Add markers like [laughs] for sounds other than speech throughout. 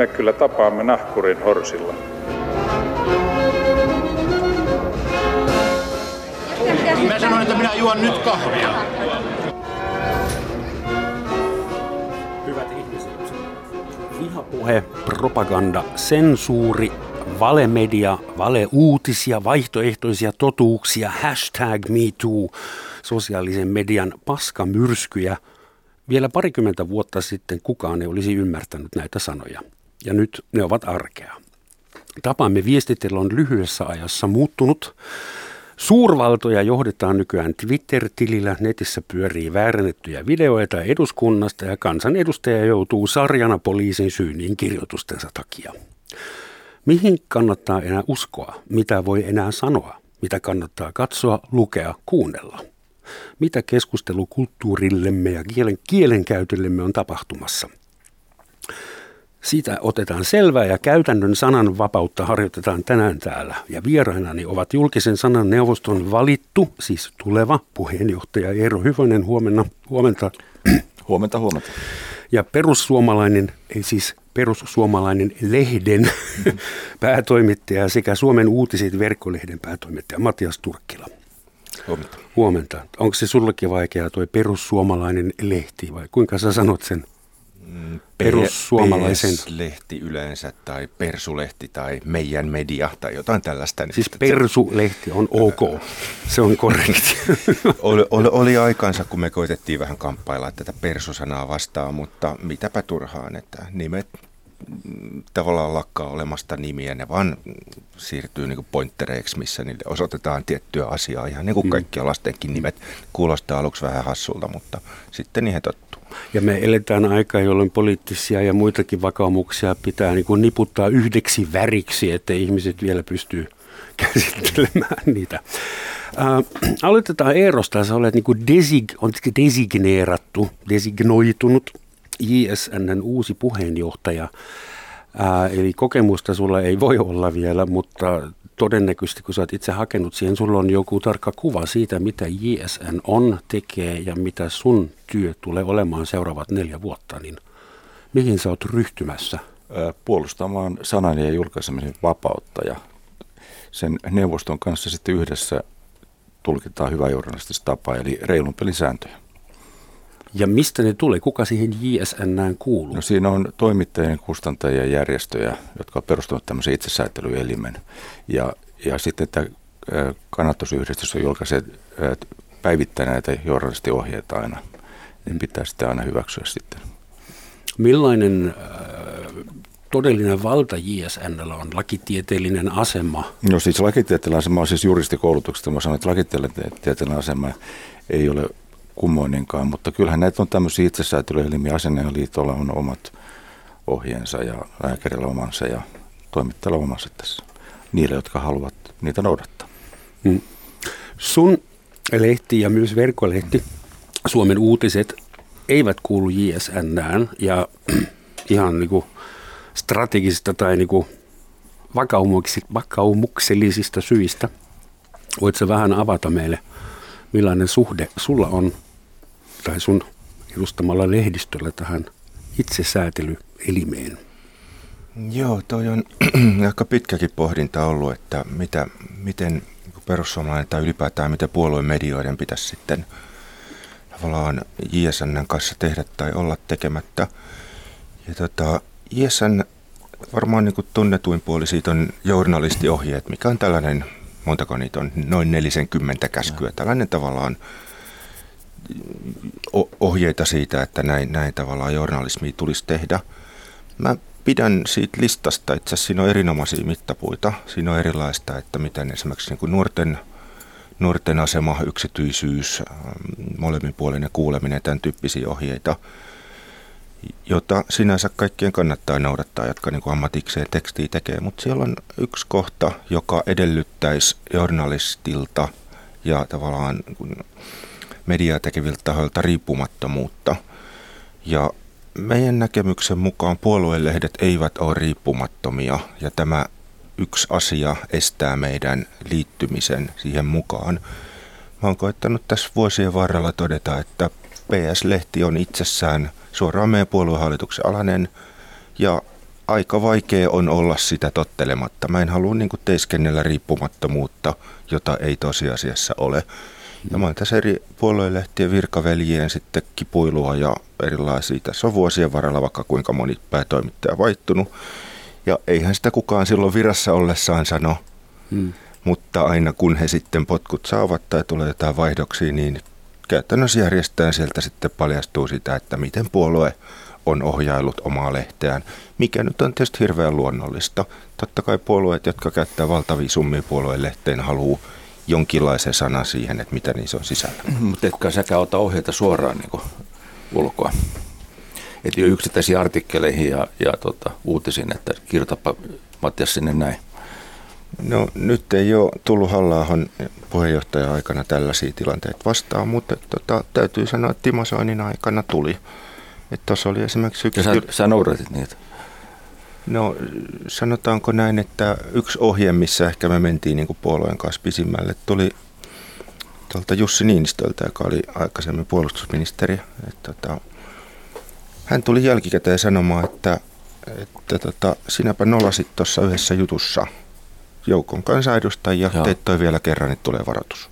me kyllä tapaamme nahkurin horsilla. Mä sanoin, että minä juon nyt kahvia. Hyvät ihmiset, vihapuhe, propaganda, sensuuri, valemedia, valeuutisia, vaihtoehtoisia totuuksia, hashtag MeToo, sosiaalisen median paskamyrskyjä. Vielä parikymmentä vuotta sitten kukaan ei olisi ymmärtänyt näitä sanoja, ja nyt ne ovat arkea. Tapamme viestitellä on lyhyessä ajassa muuttunut. Suurvaltoja johdetaan nykyään Twitter-tilillä, netissä pyörii väärennettyjä videoita eduskunnasta ja kansanedustaja joutuu sarjana poliisin syyniin kirjoitustensa takia. Mihin kannattaa enää uskoa? Mitä voi enää sanoa? Mitä kannattaa katsoa, lukea, kuunnella? Mitä keskustelukulttuurillemme ja kielen, kielenkäytöllemme on tapahtumassa? Siitä otetaan selvää ja käytännön sananvapautta harjoitetaan tänään täällä. Ja vierainani ovat julkisen sanan neuvoston valittu, siis tuleva puheenjohtaja Eero Hyvänen. Huomenna, huomenta. [clears throat] Huomenta, huomenta. Ja perussuomalainen, ei siis perussuomalainen lehden [laughs] päätoimittaja sekä Suomen uutiset verkkolehden päätoimittaja Matias Turkkila. Huomenta. Huomenta. Onko se sullekin vaikeaa tuo perussuomalainen lehti vai kuinka sä sanot sen? Perussuomalaisen. lehti yleensä tai Persulehti tai Meidän Media tai jotain tällaista. Siis Persulehti on ok. Se on korrekti. [laughs] oli, oli, oli aikansa, kun me koitettiin vähän kamppailla tätä Persusanaa vastaan, mutta mitäpä turhaan, että nimet tavallaan lakkaa olemasta nimiä, ne vaan siirtyy niin pointtereiksi, missä niille osoitetaan tiettyä asiaa, ihan niin kuin mm. kaikki lastenkin nimet. Kuulostaa aluksi vähän hassulta, mutta sitten niihin tottuu. Ja me eletään aikaa, jolloin poliittisia ja muitakin vakaumuksia pitää niin kuin niputtaa yhdeksi väriksi, että ihmiset vielä pystyy käsittelemään niitä. Äh, [clears throat] aloitetaan Eerosta. Sä olet niin kuin desig, on designeerattu, designoitunut JSNn uusi puheenjohtaja. Ää, eli kokemusta sulla ei voi olla vielä, mutta todennäköisesti kun sä oot itse hakenut siihen, sulla on joku tarkka kuva siitä, mitä JSN on, tekee ja mitä sun työ tulee olemaan seuraavat neljä vuotta, niin mihin sä oot ryhtymässä? Puolustamaan sanan ja julkaisemisen vapautta ja sen neuvoston kanssa sitten yhdessä tulkitaan hyvä journalistista tapaa, eli reilun pelisääntöjä. Ja mistä ne tulee? Kuka siihen JSNään kuuluu? No siinä on toimittajien kustantajia järjestöjä, jotka on perustanut tämmöisen itsesäätelyelimen. Ja, ja sitten tämä kannatusyhdistys on julkaisee päivittää näitä journalistiohjeita aina. Ne pitää sitten aina hyväksyä sitten. Millainen todellinen valta JSNllä on, lakitieteellinen asema? No siis lakitieteellinen asema on siis juristikoulutuksesta. Mä sanon, että lakitieteellinen asema ei ole kummoinenkaan, mutta kyllähän näitä on tämmöisiä itsesäätelyelimiä. Asianajaliitolla on omat ohjeensa ja lääkärillä omansa ja toimittajalla omansa tässä. Niille, jotka haluavat niitä noudattaa. Hmm. Sun lehti ja myös verkkolehti, Suomen uutiset, eivät kuulu JSNään ja [clears throat] ihan niin kuin strategisista tai niin kuin vakaumuksellisista syistä. Voitko vähän avata meille, millainen suhde sulla on tai sun edustamalla lehdistöllä tähän itsesäätelyelimeen? Joo, toi on [clears throat] aika pitkäkin pohdinta ollut, että mitä, miten perussuomalainen tai ylipäätään miten puolueen medioiden pitäisi sitten tavallaan JSN kanssa tehdä tai olla tekemättä. Ja tota, JSN varmaan niin tunnetuin puoli siitä on journalistiohjeet, mikä on tällainen, montako niitä on, noin 40 käskyä. Tällainen tavallaan ohjeita siitä, että näin, näin tavallaan journalismia tulisi tehdä. Mä pidän siitä listasta, asiassa siinä on erinomaisia mittapuita. Siinä on erilaista, että miten esimerkiksi niin kuin nuorten, nuorten asema, yksityisyys, molemminpuolinen kuuleminen, tämän tyyppisiä ohjeita, jota sinänsä kaikkien kannattaa noudattaa, jotka niin kuin ammatikseen tekstiä tekee. Mutta siellä on yksi kohta, joka edellyttäisi journalistilta ja tavallaan niin mediaa tekeviltä tahoilta riippumattomuutta. Ja meidän näkemyksen mukaan puoluelehdet eivät ole riippumattomia ja tämä yksi asia estää meidän liittymisen siihen mukaan. Mä oon koettanut tässä vuosien varrella todeta, että PS-lehti on itsessään suoraan meidän puoluehallituksen alainen ja aika vaikea on olla sitä tottelematta. Mä en halua niin kuin teeskennellä riippumattomuutta, jota ei tosiasiassa ole. Ja mä oon tässä eri puoluelehtien virkaveljien sitten kipuilua ja erilaisia. Tässä on vuosien varrella vaikka kuinka moni päätoimittaja vaihtunut. Ja eihän sitä kukaan silloin virassa ollessaan sano. Hmm. Mutta aina kun he sitten potkut saavat tai tulee jotain vaihdoksia, niin käytännössä järjestään sieltä sitten paljastuu sitä, että miten puolue on ohjailut omaa lehteään, mikä nyt on tietysti hirveän luonnollista. Totta kai puolueet, jotka käyttää valtavia summia puolueen lehteen, haluaa jonkinlaisen sanan siihen, että mitä niissä on sisällä. Mutta etkä säkään ota ohjeita suoraan niin kuin ulkoa. Että jo yksittäisiin artikkeleihin ja, ja tota, uutisiin, että kirjoitapa Mattias sinne näin. No nyt ei ole tullut halla puheenjohtajan aikana tällaisia tilanteita vastaan, mutta tota, täytyy sanoa, että Timo Soinin aikana tuli. Tuossa oli esimerkiksi yksi... Ja sä, sä noudatit niitä? No sanotaanko näin, että yksi ohje, missä ehkä me mentiin niin kuin puolueen kanssa pisimmälle, tuli tuolta Jussi Niinistöltä, joka oli aikaisemmin puolustusministeri. Että, tota, hän tuli jälkikäteen sanomaan, että, että tota, sinäpä nolasit tuossa yhdessä jutussa joukon kansanedustajia, Joo. teet toi vielä kerran, niin tulee varoitus.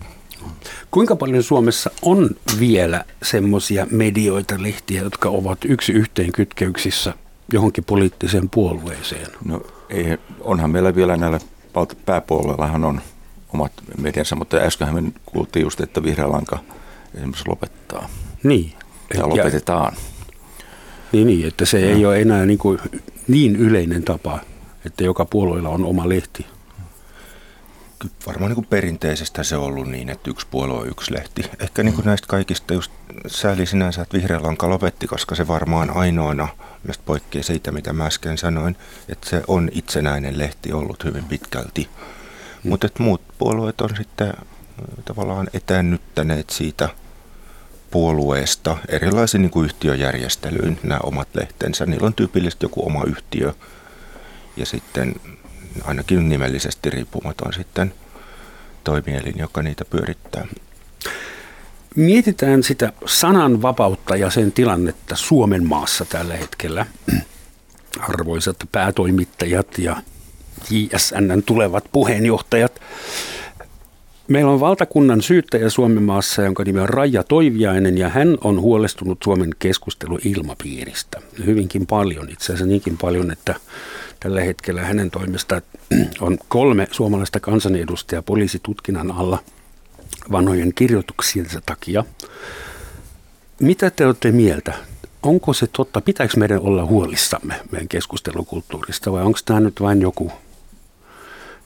Kuinka paljon Suomessa on vielä semmoisia medioita, lehtiä, jotka ovat yksi yhteen kytkeyksissä johonkin poliittiseen puolueeseen? No ei, onhan meillä vielä näillä pääpuolueillahan on omat mediansa, mutta äskenhän me kuultiin just, että Vihreä Lanka esimerkiksi lopettaa. Niin. Ja lopetetaan. Niin, niin että se no. ei ole enää niin, kuin niin yleinen tapa, että joka puolueella on oma lehti varmaan niin kuin perinteisestä se on ollut niin, että yksi puolue on yksi lehti. Ehkä niin kuin näistä kaikista just sääli sinänsä, että Vihreä Lanka lopetti, koska se varmaan ainoana myös poikkeaa siitä, mitä mä äsken sanoin, että se on itsenäinen lehti ollut hyvin pitkälti. Mm. Mutta muut puolueet on sitten tavallaan etännyttäneet siitä puolueesta erilaisiin niin kuin yhtiöjärjestelyyn nämä omat lehtensä. Niillä on tyypillisesti joku oma yhtiö ja sitten ainakin nimellisesti riippumaton sitten toimielin, joka niitä pyörittää. Mietitään sitä sananvapautta ja sen tilannetta Suomen maassa tällä hetkellä. Arvoisat päätoimittajat ja JSNn tulevat puheenjohtajat. Meillä on valtakunnan syyttäjä Suomen maassa, jonka nimi on Raija Toiviainen, ja hän on huolestunut Suomen keskusteluilmapiiristä hyvinkin paljon. Itse asiassa niinkin paljon, että Tällä hetkellä hänen toimesta [clears throat] on kolme suomalaista kansanedustajaa poliisitutkinnan alla vanhojen kirjoituksiensa takia. Mitä te olette mieltä? Onko se totta? Pitääkö meidän olla huolissamme meidän keskustelukulttuurista vai onko tämä nyt vain joku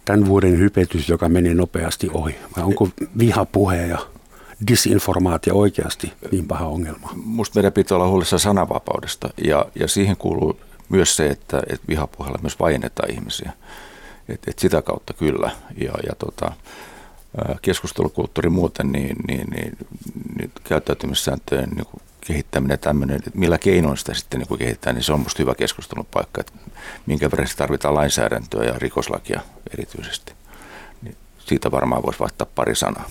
tämän vuoden hypetys, joka meni nopeasti ohi? Vai onko vihapuhe ja disinformaatio oikeasti niin paha ongelma? Musta meidän pitää olla huolissa sananvapaudesta ja, ja siihen kuuluu myös se, että, että vihapuheella myös vaiennetaan ihmisiä. Et, et sitä kautta kyllä. Ja, ja tota, keskustelukulttuuri muuten, niin, niin, niin, niin käyttäytymissääntöjen niin kuin kehittäminen tämmöinen, että millä keinoin sitä sitten niin kuin kehittää, niin se on minusta hyvä keskustelun paikka, että minkä verran tarvitaan lainsäädäntöä ja rikoslakia erityisesti. Niin siitä varmaan voisi vaihtaa pari sanaa.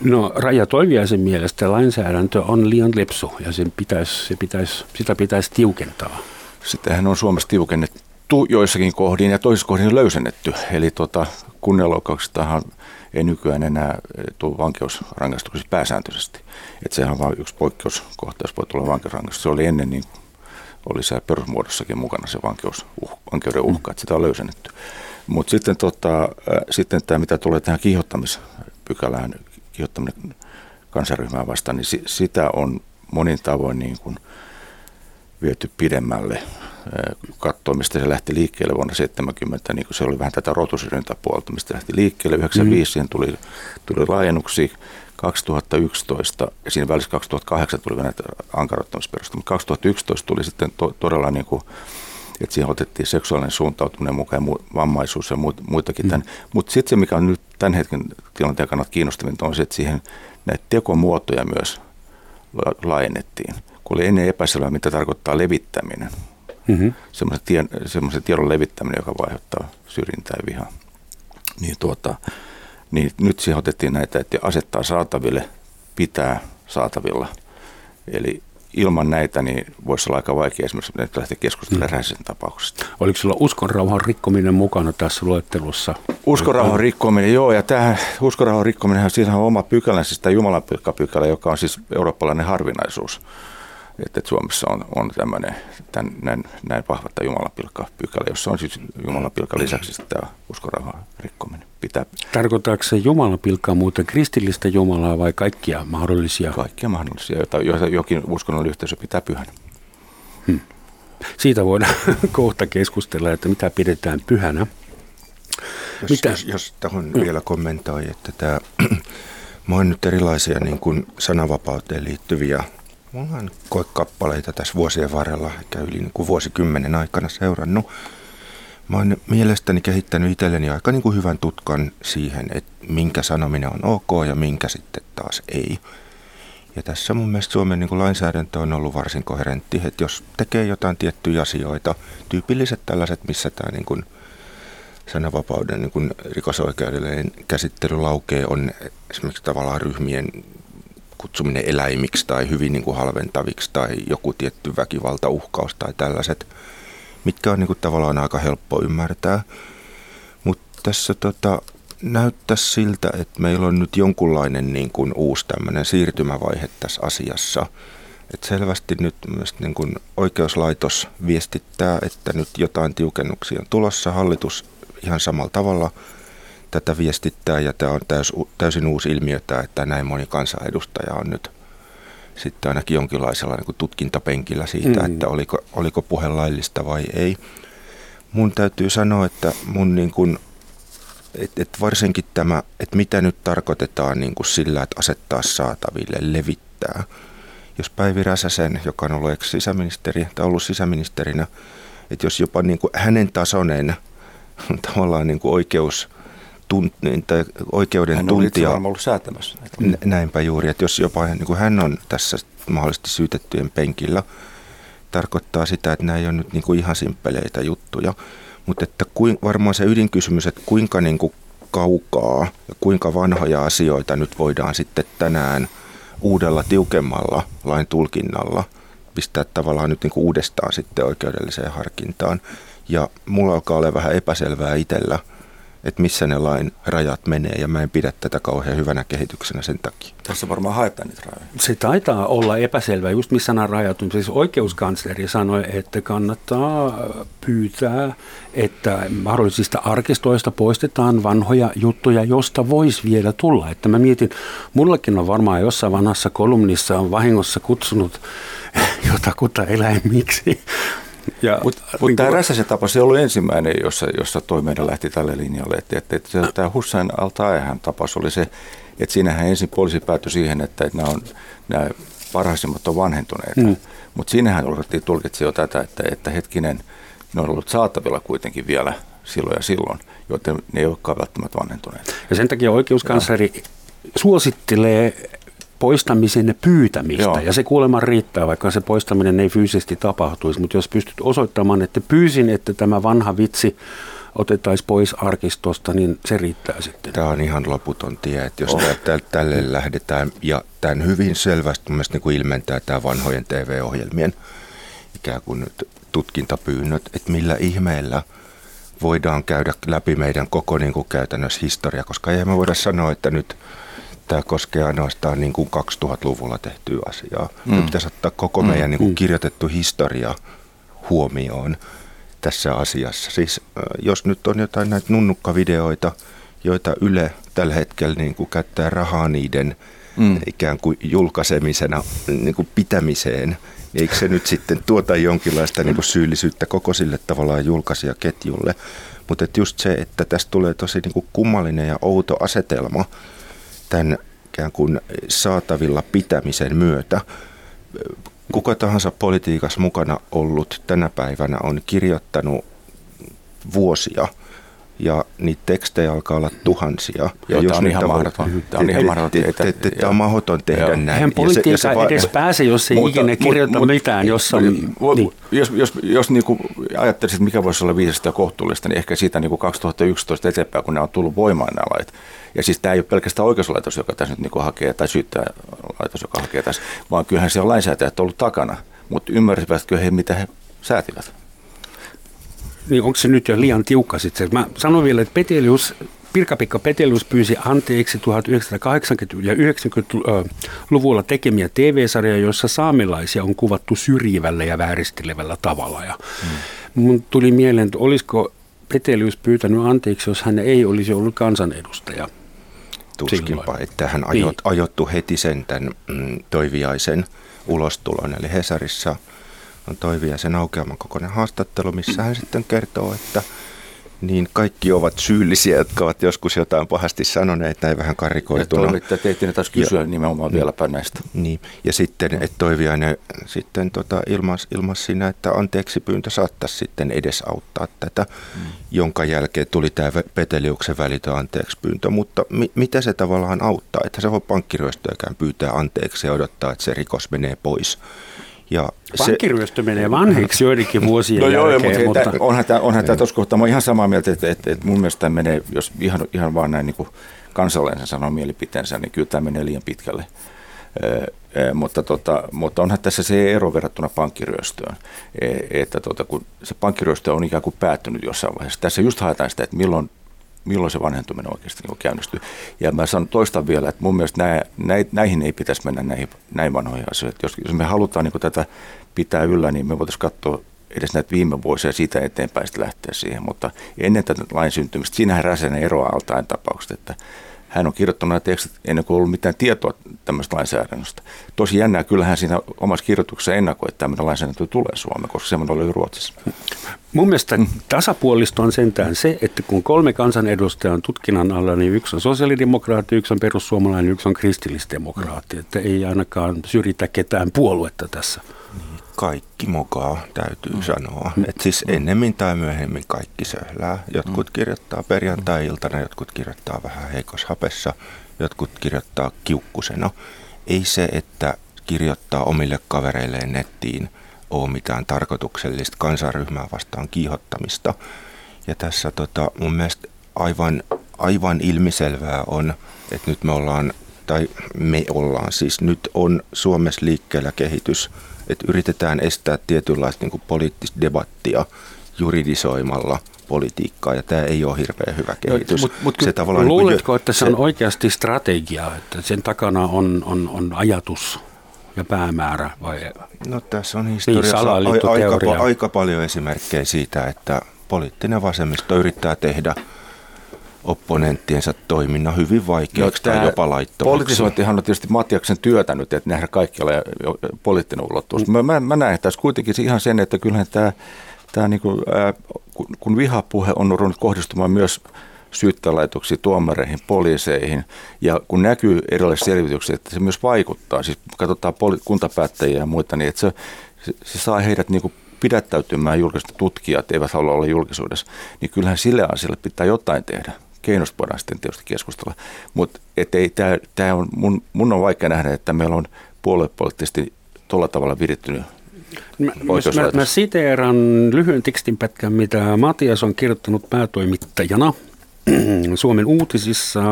No Raja Toiviaisen mielestä lainsäädäntö on liian lepsu ja sen pitäisi, se pitäisi, sitä pitäisi tiukentaa. Sittenhän on Suomessa tiukennettu joissakin kohdin ja toisissa kohdin löysennetty. Eli tota, kunnianloukkauksestahan ei nykyään enää tule vankeusrangaistuksessa pääsääntöisesti. Että sehän on vain yksi poikkeuskohta, jos voi tulla vankeusrangaistus. Se oli ennen niin oli se perusmuodossakin mukana se vankeus, uh, vankeuden uhka, että sitä on löysennetty. Mutta sitten, tota, sitten tämä, mitä tulee tähän kiihottamispykälään, kiihottaminen kansaryhmää vastaan, niin sitä on monin tavoin niin kuin – viety pidemmälle. Katsoa, mistä se lähti liikkeelle vuonna 70, niin se oli vähän tätä rotusyrjintäpuolta, mistä lähti liikkeelle. 95 mm. siihen tuli, tuli laajennuksi 2011 ja siinä välissä 2008 tuli näitä ankarottamisperusta, mutta 2011 tuli sitten to, todella niin kuin, että siihen otettiin seksuaalinen suuntautuminen mukaan, vammaisuus ja muitakin. Mm. Mutta sitten se, mikä on nyt tämän hetken tilanteen kannalta kiinnostavinta, on se, että siihen näitä tekomuotoja myös laajennettiin kun oli ennen epäselvää, mitä tarkoittaa levittäminen. Mm-hmm. Semmoisen, tie, semmoisen tiedon levittäminen, joka vaikuttaa syrjintää ja vihaa. Niin, tuota, niin nyt siihen otettiin näitä, että asettaa saataville, pitää saatavilla. Eli ilman näitä niin voisi olla aika vaikea esimerkiksi lähteä keskustelemaan mm. Räsäsen tapauksesta. Oliko sulla uskonrauhan rikkominen mukana tässä luettelussa? Uskonrauhan rikkominen, joo, ja tämä uskonrauhan rikkominen, siinä on oma pykälä, siis tämä Jumalan pykälä, joka on siis eurooppalainen harvinaisuus. Että, Suomessa on, on tämmöinen, tämän, näin, näin vahva tämä pykälä, jossa on siis Jumalapilkka lisäksi tämä uskonrauhan rikkominen. Pitää... Tarkoittaako se Jumalapilkkaa muuten kristillistä Jumalaa vai kaikkia mahdollisia? Kaikkia mahdollisia, joita, joita jokin uskonnollinen yhteisö pitää pyhänä. Hmm. Siitä voidaan [laughs] kohta keskustella, että mitä pidetään pyhänä. Jos, mitä? jos, jos tähän hmm. vielä kommentoi, että tämä, [clears throat] mä oon nyt erilaisia niin kuin sananvapauteen liittyviä Mulla on koekappaleita tässä vuosien varrella, ehkä yli niin kuin vuosikymmenen aikana seurannut. Mä oon mielestäni kehittänyt itselleni aika niin kuin hyvän tutkan siihen, että minkä sanominen on ok ja minkä sitten taas ei. Ja tässä mun mielestä Suomen niin kuin lainsäädäntö on ollut varsin koherentti, että jos tekee jotain tiettyjä asioita, tyypilliset tällaiset, missä tämä niin kuin sananvapauden niin kuin rikosoikeudellinen käsittely laukee, on esimerkiksi tavallaan ryhmien kutsuminen eläimiksi tai hyvin niin kuin halventaviksi tai joku tietty väkivaltauhkaus tai tällaiset, mitkä on niin kuin tavallaan aika helppo ymmärtää. Mutta tässä tota, näyttäisi siltä, että meillä on nyt jonkunlainen niin kuin uusi tämmöinen siirtymävaihe tässä asiassa. Et selvästi nyt myös niin kuin oikeuslaitos viestittää, että nyt jotain tiukennuksia on tulossa. Hallitus ihan samalla tavalla – tätä viestittää ja tämä on täys, täysin uusi ilmiö, että näin moni kansanedustaja on nyt sitten ainakin jonkinlaisella niin tutkintapenkillä siitä, mm. että oliko, oliko puhe laillista vai ei. Mun täytyy sanoa, että mun niin kuin, et, et varsinkin tämä, että mitä nyt tarkoitetaan niin kuin sillä, että asettaa saataville, levittää. Jos Päivi Räsäsen, joka on ollut sisäministeri tai ollut sisäministerinä, että jos jopa niin kuin hänen tasoinen [laughs] tavallaan niin kuin oikeus tunt, niin, tai oikeuden hän tuntia. Hän on ollut säätämässä. Näinpä juuri, että jos jopa niin kuin hän on tässä mahdollisesti syytettyjen penkillä, tarkoittaa sitä, että nämä ei ole nyt niin kuin ihan simppeleitä juttuja. Mutta että kuin, varmaan se ydinkysymys, että kuinka niin kuin kaukaa ja kuinka vanhoja asioita nyt voidaan sitten tänään uudella tiukemmalla lain tulkinnalla pistää tavallaan nyt niin kuin uudestaan sitten oikeudelliseen harkintaan. Ja mulla alkaa olla vähän epäselvää itsellä – että missä ne lain rajat menee, ja mä en pidä tätä kauhean hyvänä kehityksenä sen takia. Tässä varmaan haetaan niitä rajoja. Se taitaa olla epäselvä, just missä nämä rajat on. Siis oikeuskansleri sanoi, että kannattaa pyytää, että mahdollisista arkistoista poistetaan vanhoja juttuja, josta voisi vielä tulla. Että mä mietin, mullakin on varmaan jossain vanhassa kolumnissa on vahingossa kutsunut [laughs] jotakuta eläimiksi, mutta mut niin tämä Räsäsen tapa, se oli ensimmäinen, jossa, jossa toiminta lähti tälle linjalle. Että, että, että tämä Hussein al tapas oli se, että siinähän ensin poliisi päätyi siihen, että, että nämä, on, nämä parhaisimmat on vanhentuneita. Mm. Mutta siinähän tulkitsi jo tätä, että, että hetkinen, ne on ollut saatavilla kuitenkin vielä silloin ja silloin, joten ne ei olekaan välttämättä vanhentuneita. Ja sen takia oikeuskansleri ja. suosittelee poistamisen pyytämistä. Joo. Ja se kuulemma riittää, vaikka se poistaminen ei fyysisesti tapahtuisi. Mutta jos pystyt osoittamaan, että pyysin, että tämä vanha vitsi otettaisiin pois arkistosta, niin se riittää sitten. Tämä on ihan loputon tie, että jos oh. tälle lähdetään, ja tämän hyvin selvästi niin kuin ilmentää tämä vanhojen TV-ohjelmien ikään kuin nyt tutkintapyynnöt, että millä ihmeellä voidaan käydä läpi meidän koko niin kuin käytännössä historia, koska ei me voida sanoa, että nyt – tämä koskee ainoastaan niin kuin 2000-luvulla tehtyä asiaa. Mm. Me pitäisi ottaa koko mm. meidän niin kuin mm. kirjoitettu historia huomioon tässä asiassa. Siis jos nyt on jotain näitä nunnukkavideoita, joita Yle tällä hetkellä niin kuin käyttää rahaa niiden mm. ikään kuin julkaisemisena niin kuin pitämiseen, niin eikö se nyt sitten tuota jonkinlaista niin kuin syyllisyyttä koko sille tavallaan julkaisijaketjulle? Mutta just se, että tästä tulee tosi niin kuin kummallinen ja outo asetelma, tämän ikään kuin saatavilla pitämisen myötä. Kuka tahansa politiikassa mukana ollut tänä päivänä on kirjoittanut vuosia ja niitä tekstejä alkaa olla tuhansia. Joo, ja tämä on ihan mahdoton. Tämä on ihan mahdoton. Tämä on mahdoton tehdä näin. Eihän politiikka edes pääse, jos ei ikinä kirjoita mitään. Jos, on, niin. jos, jos, jos niin kuin ajattelisit, mikä voisi olla viisasta ja kohtuullista, niin ehkä siitä niin kuin 2011 eteenpäin, kun nämä on tullut voimaan nämä lait. Ja siis tämä ei ole pelkästään oikeuslaitos, joka tässä nyt niin kuin hakee, tai syyttäjälaitos, joka hakee tässä, vaan kyllähän se on lainsäätäjät ollut takana. Mutta ymmärsivätkö he, mitä he säätivät? Niin onko se nyt jo liian tiukka sitten? Mä sanon vielä, että Petelius, Pirkka-Pekka Petelius pyysi anteeksi 1980- ja 90-luvulla tekemiä TV-sarjoja, joissa saamelaisia on kuvattu syrjivällä ja vääristelevällä tavalla. Ja hmm. Mun tuli mieleen, että olisiko Petelius pyytänyt anteeksi, jos hän ei olisi ollut kansanedustaja. Tuskinpa, että hän ajot, niin. ajottu heti sen tämän mm, toiviaisen ulostulon. Eli Hesarissa – on Toiviaisen aukeaman kokoinen haastattelu, missä hän sitten kertoo, että niin kaikki ovat syyllisiä, jotka ovat joskus jotain pahasti sanoneet, näin vähän karikoituna. Ja että teitä taas kysyä ja, nimenomaan niin, vieläpä näistä. Niin, ja sitten, että Toiviainen sitten tota ilmas, ilmas siinä, että anteeksi pyyntö saattaisi sitten edesauttaa tätä, mm. jonka jälkeen tuli tämä Peteliuksen välitön anteeksi pyyntö. Mutta mi, mitä se tavallaan auttaa? Että se voi pankkiryöstöäkään pyytää anteeksi ja odottaa, että se rikos menee pois. Ja Pankkiryöstö se, menee vanheiksi joidenkin [laughs] vuosien no joo, jälkeen. Mutta, mutta... onhan tämä, onhan tämä tuossa kohtaa, mä ihan samaa mieltä, että, että, että mun mielestä tämä menee, jos ihan, ihan vaan näin niin kansalaisen sanoo mielipiteensä, niin kyllä tämä menee liian pitkälle. E, mutta, tota, mutta onhan tässä se ero verrattuna pankkiryöstöön, e, että tota, kun se pankkiryöstö on ikään kuin päättynyt jossain vaiheessa. Tässä just haetaan sitä, että milloin milloin se vanhentuminen oikeasti niin käynnistyy. Ja mä sanon, toistan vielä, että mun mielestä nää, näihin ei pitäisi mennä näihin, näin vanhoihin asioihin. Jos, jos me halutaan niin tätä pitää yllä, niin me voitaisiin katsoa edes näitä viime vuosia siitä eteenpäin lähteä siihen. Mutta ennen tätä lain syntymistä, siinähän Räsänen eroaa altain tapauksesta, että hän on kirjoittanut nämä tekstit ennen kuin ollut mitään tietoa tämmöistä lainsäädännöstä. Tosi jännää, kyllähän siinä omassa kirjoituksessa ennakoi, että tämmöinen lainsäädäntö tulee Suomeen, koska semmoinen oli Ruotsissa. Mun mielestä tasapuolista on sentään se, että kun kolme kansanedustajaa on tutkinnan alla, niin yksi on sosiaalidemokraatti, yksi on perussuomalainen, yksi on kristillisdemokraatti. Että ei ainakaan syrjitä ketään puoluetta tässä kaikki mokaa, täytyy mm. sanoa. Mm. Et siis ennemmin tai myöhemmin kaikki söhlää. Jotkut mm. kirjoittaa perjantai-iltana, jotkut kirjoittaa vähän heikoshapessa, jotkut kirjoittaa kiukkusena. Ei se, että kirjoittaa omille kavereilleen nettiin ole mitään tarkoituksellista kansanryhmää vastaan kiihottamista. Ja tässä tota, mun mielestä aivan, aivan ilmiselvää on, että nyt me ollaan, tai me ollaan siis, nyt on Suomessa liikkeellä kehitys, että yritetään estää tietynlaista niin poliittista debattia juridisoimalla politiikkaa, ja tämä ei ole hirveän hyvä kehitys. No, mut, mut se tavallaan niinku luuletko, niin että se on oikeasti strategia, että sen takana on, on, on ajatus ja päämäärä? Vai? No tässä on historiassa niin, aika, aika paljon esimerkkejä siitä, että poliittinen vasemmisto yrittää tehdä – opponenttiensa toiminnan hyvin vaikeaksi no, tai jopa laittomaksi. Politisointihan on tietysti Matiaksen työtä nyt, että nähdä kaikkialla poliittinen ulottuvuus. Mä, mä, mä näen tässä kuitenkin ihan sen, että kyllähän tämä, tämä niin kuin, ää, kun vihapuhe on ruvennut kohdistumaan myös syyttäjälaitoksiin, tuomareihin, poliiseihin. Ja kun näkyy erilaisissa selvityksissä, että se myös vaikuttaa, siis katsotaan poli- kuntapäättäjiä ja muita, niin että se, se, se saa heidät niin kuin pidättäytymään julkista tutkijat, eivät halua olla julkisuudessa, niin kyllähän sille asialle pitää jotain tehdä keinoista voidaan sitten tietysti keskustella. Mutta tämä on, mun, mun on vaikea nähdä, että meillä on puoluepoliittisesti tuolla tavalla virittynyt Mä, mä, mä siteeran lyhyen tekstinpätkän, mitä Matias on kirjoittanut päätoimittajana – [clears throat] Suomen uutisissa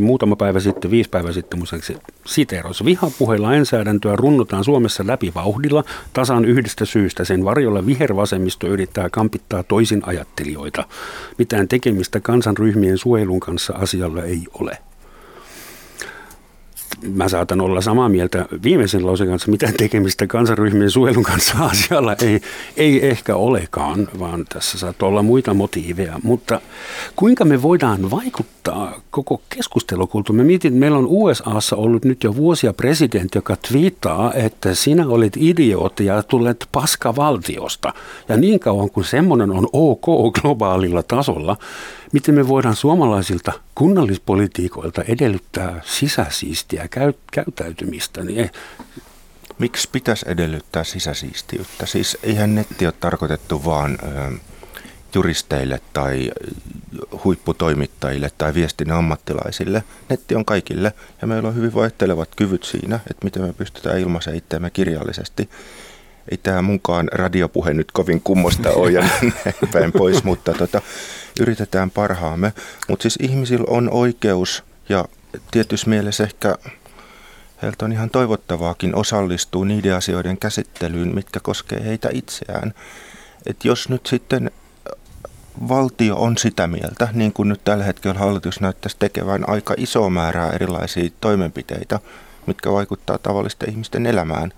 muutama päivä sitten, viisi päivää sitten muistaakseni siteeros. Vihapuhelainsäädäntöä runnutaan Suomessa läpi vauhdilla tasan yhdestä syystä. Sen varjolla vihervasemmisto yrittää kampittaa toisin ajattelijoita. Mitään tekemistä kansanryhmien suojelun kanssa asialla ei ole mä saatan olla samaa mieltä viimeisen lauseen kanssa, mitään [laughs] tekemistä kansanryhmien suojelun kanssa [laughs] asialla ei, ei ehkä olekaan, vaan tässä saattaa olla muita motiiveja. Mutta kuinka me voidaan vaikuttaa koko keskustelukulttuun? Me mietin, että meillä on USAssa ollut nyt jo vuosia presidentti, joka twiittaa, että sinä olet idiootti ja tulet paskavaltiosta. Ja niin kauan kuin semmoinen on ok globaalilla tasolla, Miten me voidaan suomalaisilta kunnallispolitiikoilta edellyttää sisäsiistiä käy, käyttäytymistä? Niin ei. Miksi pitäisi edellyttää sisäsiistiyttä? Siis eihän netti ole tarkoitettu vaan ö, juristeille tai huipputoimittajille tai viestinnän ammattilaisille. Netti on kaikille ja meillä on hyvin vaihtelevat kyvyt siinä, että miten me pystytään ilmaisemaan itseämme kirjallisesti. Ei tämä munkaan radiopuhe nyt kovin kummosta ole ja [laughs] päin pois, mutta tota, yritetään parhaamme. Mutta siis ihmisillä on oikeus ja tietyssä mielessä ehkä heiltä on ihan toivottavaakin osallistua niiden asioiden käsittelyyn, mitkä koskee heitä itseään. Et jos nyt sitten valtio on sitä mieltä, niin kuin nyt tällä hetkellä hallitus näyttäisi tekevän aika iso määrää erilaisia toimenpiteitä, mitkä vaikuttaa tavallisten ihmisten elämään,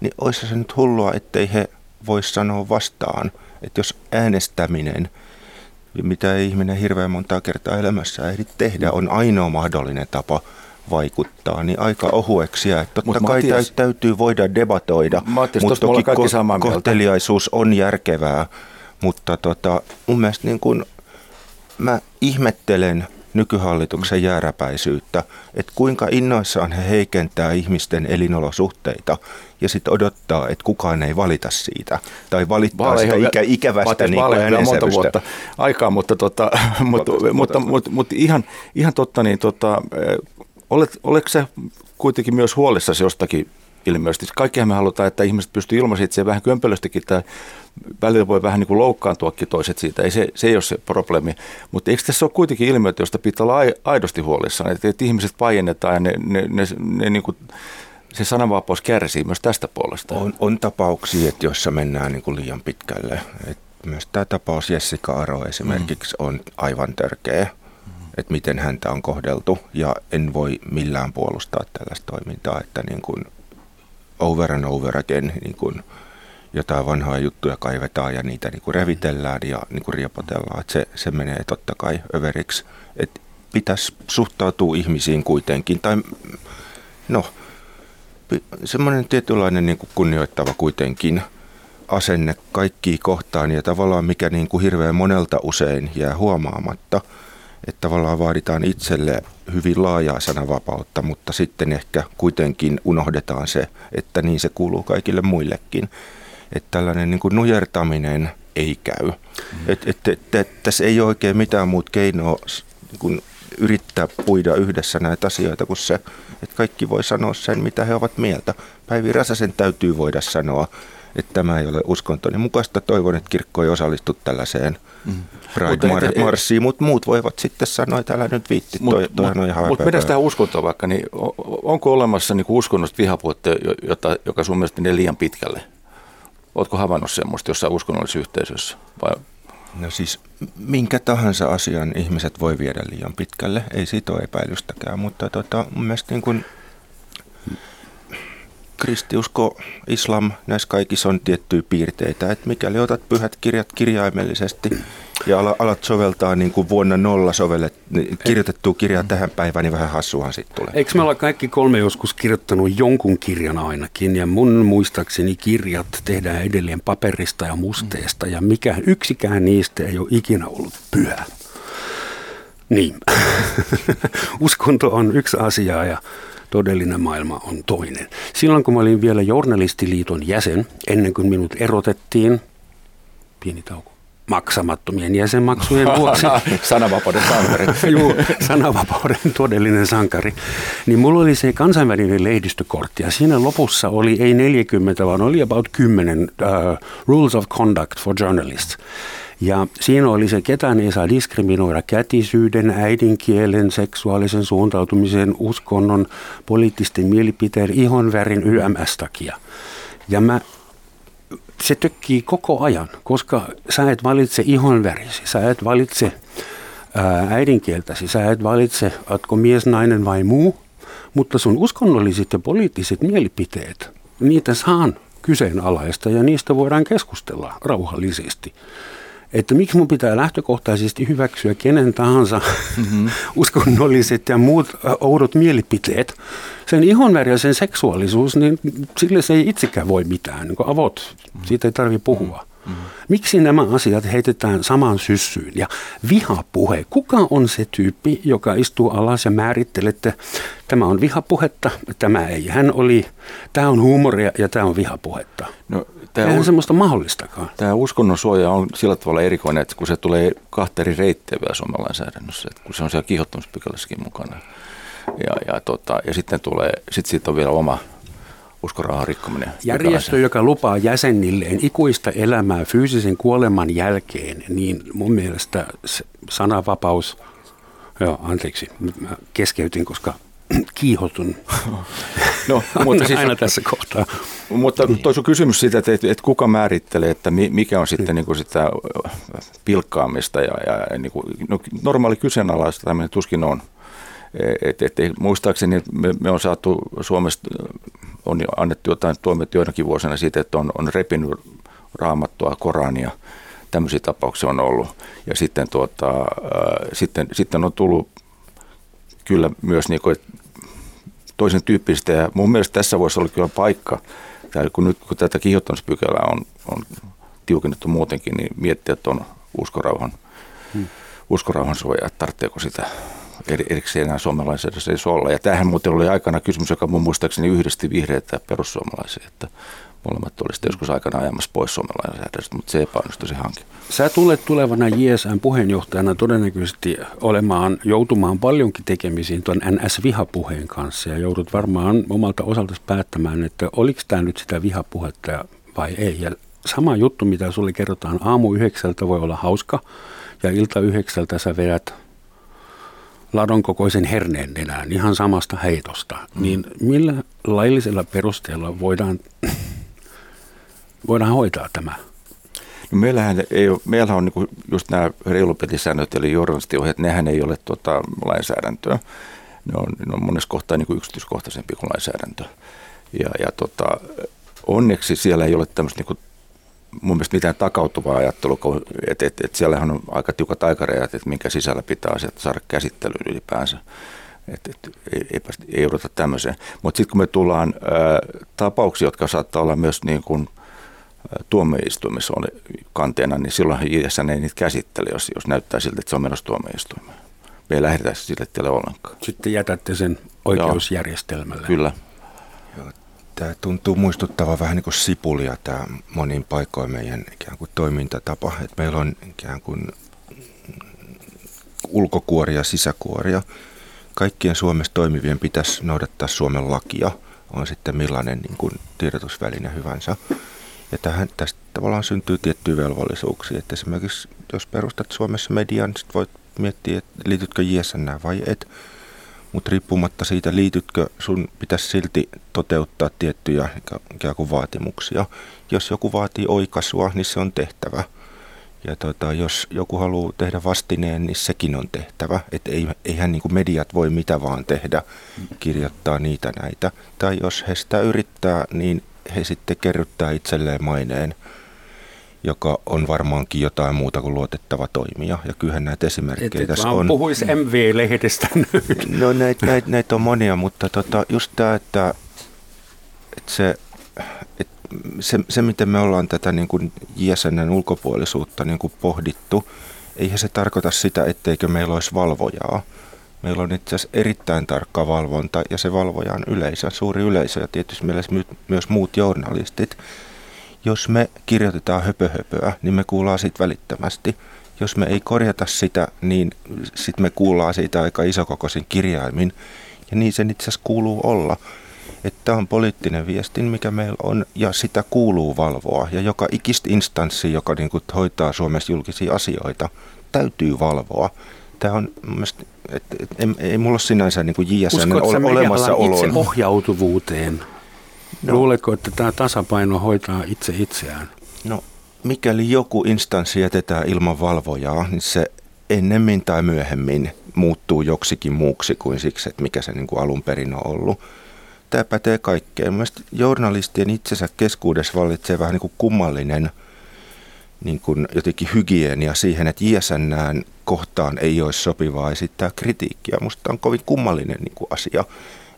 niin olisi se nyt hullua, ettei he voi sanoa vastaan, että jos äänestäminen, mitä ihminen hirveän monta kertaa elämässä ehdi tehdä, on ainoa mahdollinen tapa vaikuttaa, niin aika ohueksi jää. Totta Mut kai Matias, täytyy voida debatoida, Matias, mutta toki ko- kohteliaisuus on järkevää. Mutta tota, mun mielestä niin kun mä ihmettelen nykyhallituksen jääräpäisyyttä, että kuinka innoissaan he heikentää ihmisten elinolosuhteita ja sitten odottaa, että kukaan ei valita siitä. Tai valittaa Vaaleihin, sitä ikä, ikävästä niin monta vuotta aikaa, mutta, tota, [laughs] mutta, mutta, mutta, mutta ihan, ihan totta, niin tota, olet, oletko sä kuitenkin myös huolissasi jostakin ilmeisesti. Kaikkihan me halutaan, että ihmiset pystyy ilmaisemaan itseään vähän kömpelöstikin tai välillä voi vähän niin kuin loukkaantuakin toiset siitä. Ei se, se ei ole se probleemi. Mutta eikö tässä ole kuitenkin ilmiöitä, joista pitää olla aidosti huolissaan, että, että ihmiset pajennetaan ja ne, ne, ne, ne niin kuin, se sananvapaus kärsii myös tästä puolesta. On, on tapauksia, että joissa mennään niin kuin liian pitkälle. Et myös tämä tapaus Jessica Aro esimerkiksi mm. on aivan törkeä, mm. että miten häntä on kohdeltu. Ja en voi millään puolustaa tällaista toimintaa, että niin kuin over and over again niin kuin jotain vanhaa juttuja kaivetaan ja niitä niin kuin revitellään ja niin kuin riepotellaan. Että se, se menee totta kai överiksi. Että pitäisi suhtautua ihmisiin kuitenkin. Tai no, semmoinen tietynlainen niin kuin kunnioittava kuitenkin asenne kaikki kohtaan ja tavallaan mikä niin kuin hirveän monelta usein jää huomaamatta – että tavallaan vaaditaan itselle hyvin laajaa sananvapautta, mutta sitten ehkä kuitenkin unohdetaan se, että niin se kuuluu kaikille muillekin. Että tällainen niin kuin nujertaminen ei käy. Mm. Et, et, et, et, tässä ei ole oikein mitään muut keinoa niin kuin yrittää puida yhdessä näitä asioita kuin se, että kaikki voi sanoa sen, mitä he ovat mieltä. Päivi Räsäsen täytyy voida sanoa, että tämä ei ole uskontoni mukaista. Toivon, että kirkko ei osallistu tällaiseen mm. Pride-marssiin, mutta muut voivat sitten sanoa, että älä nyt viitti, toi, toi mut, on ihan Mutta mennään tähän uskontoon vaikka, niin onko olemassa niin uskonnosta vihapuhetta, jota, joka sun mielestä menee liian pitkälle? Oletko havainnut semmoista jossain uskonnollisessa yhteisössä? Vai? No siis minkä tahansa asian ihmiset voi viedä liian pitkälle, ei siitä ole epäilystäkään, mutta tota, mun mielestä niin kuin kristiusko, islam, näissä kaikissa on tiettyjä piirteitä, että mikäli otat pyhät kirjat kirjaimellisesti ja alat soveltaa niin kuin vuonna nolla sovellet, niin kirjoitettua kirjaa tähän päivään, niin vähän hassuhan sitten tulee. Eikö me olla kaikki kolme joskus kirjoittanut jonkun kirjan ainakin, ja mun muistaakseni kirjat tehdään edelleen paperista ja musteesta, ja mikä yksikään niistä ei ole ikinä ollut pyhä. Niin, [laughs] uskonto on yksi asia ja todellinen maailma on toinen. Silloin kun mä olin vielä Journalistiliiton jäsen, ennen kuin minut erotettiin, pieni tauko, maksamattomien jäsenmaksujen [laughs] vuoksi. sananvapauden sankari. [laughs] Joo, sananvapauden todellinen sankari. Niin mulla oli se kansainvälinen lehdistökortti ja siinä lopussa oli ei 40, vaan oli about 10 uh, rules of conduct for journalists. Ja siinä oli se, ketään ei saa diskriminoida kätisyyden, äidinkielen, seksuaalisen suuntautumisen, uskonnon, poliittisten mielipiteen, ihonvärin, YMS takia. Ja mä se tökkii koko ajan, koska sä et valitse ihonvärisi, sä et valitse ää, äidinkieltäsi, sä et valitse, ootko mies, nainen vai muu, mutta sun uskonnolliset ja poliittiset mielipiteet, niitä saan kyseenalaista ja niistä voidaan keskustella rauhallisesti että miksi mun pitää lähtökohtaisesti hyväksyä kenen tahansa mm-hmm. uskonnolliset ja muut oudot mielipiteet. Sen ihonväri ja sen seksuaalisuus, niin sille se ei itsekään voi mitään. Niin avot, siitä ei tarvitse puhua. Mm. Miksi nämä asiat heitetään samaan syssyyn? Ja vihapuhe, kuka on se tyyppi, joka istuu alas ja määrittelee, että tämä on vihapuhetta, tämä ei. Hän oli, tämä on huumoria ja tämä on vihapuhetta. No, tämä Eihän semmoista mahdollistakaan. Tämä uskonnon suoja on sillä tavalla erikoinen, että kun se tulee kahta eri reittiä vielä Suomen lainsäädännössä, että kun se on siellä kiihottamispykälässäkin mukana. Ja, ja, tota, ja sitten tulee, sit siitä on vielä oma uskorauhan rikkominen. Järjestö, joka lupaa jäsenilleen ikuista elämää fyysisen kuoleman jälkeen, niin mun mielestä sananvapaus, joo anteeksi, mä keskeytin, koska [clears throat] kiihotun. [laughs] No, [laughs] mutta siis, aina tässä kohtaa. Mutta niin. toisu kysymys siitä, että, että kuka määrittelee, että mikä on sitten niin kuin sitä pilkkaamista ja, ja niin kuin, no, normaali kyseenalaista tämmöinen tuskin on. Et, et, et, muistaakseni me, me on saatu Suomesta, on annettu jotain tuomiot joinakin vuosina siitä, että on, on repinyt raamattua, Korania, tämmöisiä tapauksia on ollut. Ja sitten, tuota, äh, sitten, sitten on tullut kyllä myös niin kuin, toisen tyyppistä. Ja mun mielestä tässä voisi olla kyllä paikka, tai kun nyt kun tätä kiihottamispykälää on, on tiukennettu muutenkin, niin miettiä tuon uskorauhan, hmm. uskorauhan suojaa, että tarvitseeko sitä erikseen enää suomalaisessa ei olla. Ja tämähän muuten oli aikana kysymys, joka mun muistaakseni yhdisti vihreitä ja perussuomalaisia, että molemmat olisivat joskus aikana ajamassa pois suomalaisesta, mutta se epäonnistui se hanke. Sä tulet tulevana JSN puheenjohtajana todennäköisesti olemaan, joutumaan paljonkin tekemisiin tuon NS-vihapuheen kanssa ja joudut varmaan omalta osalta päättämään, että oliko tämä nyt sitä vihapuhetta vai ei. Ja sama juttu, mitä sulle kerrotaan aamu yhdeksältä voi olla hauska ja ilta yhdeksältä sä vedät ladon kokoisen herneen nenään ihan samasta heitosta, mm. niin millä laillisella perusteella voidaan, voidaan hoitaa tämä? No meillähän, ei ole, meillähän on niin just nämä reilupelisäännöt eli journalistiohjeet, nehän ei ole tota, lainsäädäntöä. Ne on, ne on monessa kohtaa niin kuin yksityiskohtaisempi kuin lainsäädäntö. Ja, ja tota, onneksi siellä ei ole tämmöistä niin mun mielestä mitään takautuvaa ajattelua, että et, et siellähän on aika tiukat aikarajat, että minkä sisällä pitää asiat saada käsittelyyn ylipäänsä. Et, et, ei, ei, ei odota tämmöiseen. Mutta sitten kun me tullaan ä, tapauksia, jotka saattaa olla myös niin kuin, tuomioistuimessa on kanteena, niin silloin JSN ei niitä käsittele, jos, jos näyttää siltä, että se on menossa tuomioistuimeen. Me ei lähdetä sille tielle ollenkaan. Sitten jätätte sen oikeusjärjestelmälle. Joo, kyllä. Tämä tuntuu muistuttava vähän niin kuin sipulia tämä monin paikoin meidän ikään kuin toimintatapa. Että meillä on ikään kuin ulkokuoria ja sisäkuoria. Kaikkien Suomessa toimivien pitäisi noudattaa Suomen lakia, on sitten millainen niin kuin tiedotusväline hyvänsä. Ja tähän, tästä tavallaan syntyy tiettyjä velvollisuuksia. Että esimerkiksi jos perustat Suomessa median, niin voit miettiä, että liitytkö JSN vai et. Mutta riippumatta siitä, liitytkö, sun pitäisi silti toteuttaa tiettyjä ikään kuin vaatimuksia. Jos joku vaatii oikaisua, niin se on tehtävä. Ja tota, jos joku haluaa tehdä vastineen, niin sekin on tehtävä. Et ei, eihän niin kuin mediat voi mitä vaan tehdä, kirjoittaa niitä näitä. Tai jos he sitä yrittää, niin he sitten kerryttää itselleen maineen joka on varmaankin jotain muuta kuin luotettava toimija. Ja kyllähän näitä esimerkkejä et, tässä on. puhuisi MV-lehdestä No näitä näit, näit on monia, mutta tota, just tämä, että, että se, että se, se, miten me ollaan tätä niin kuin JSNn ulkopuolisuutta niin kuin pohdittu, eihän se tarkoita sitä, etteikö meillä olisi valvojaa. Meillä on itse asiassa erittäin tarkka valvonta ja se valvoja on yleisö, suuri yleisö ja tietysti mielessä myös muut journalistit jos me kirjoitetaan höpöhöpöä, niin me kuullaan siitä välittömästi. Jos me ei korjata sitä, niin sitten me kuullaan siitä aika isokokoisin kirjaimin. Ja niin sen itse asiassa kuuluu olla. Että on poliittinen viestin, mikä meillä on, ja sitä kuuluu valvoa. Ja joka ikistä instanssi, joka niin kuin hoitaa Suomessa julkisia asioita, täytyy valvoa. Tämä on mielestä, et, et, ei, ei mulla ole sinänsä niin JSN olemassaoloon. itse ohjautuvuuteen? No. Luuletko, että tämä tasapaino hoitaa itse itseään? No, mikäli joku instanssi jätetään ilman valvojaa, niin se ennemmin tai myöhemmin muuttuu joksikin muuksi kuin siksi, että mikä se niin kuin alun perin on ollut. Tämä pätee kaikkeen. Mielestäni journalistien itsensä keskuudessa vallitsee vähän niin kuin kummallinen niin kuin jotenkin hygienia siihen, että JSNään kohtaan ei olisi sopivaa esittää kritiikkiä. Minusta on kovin kummallinen niin kuin asia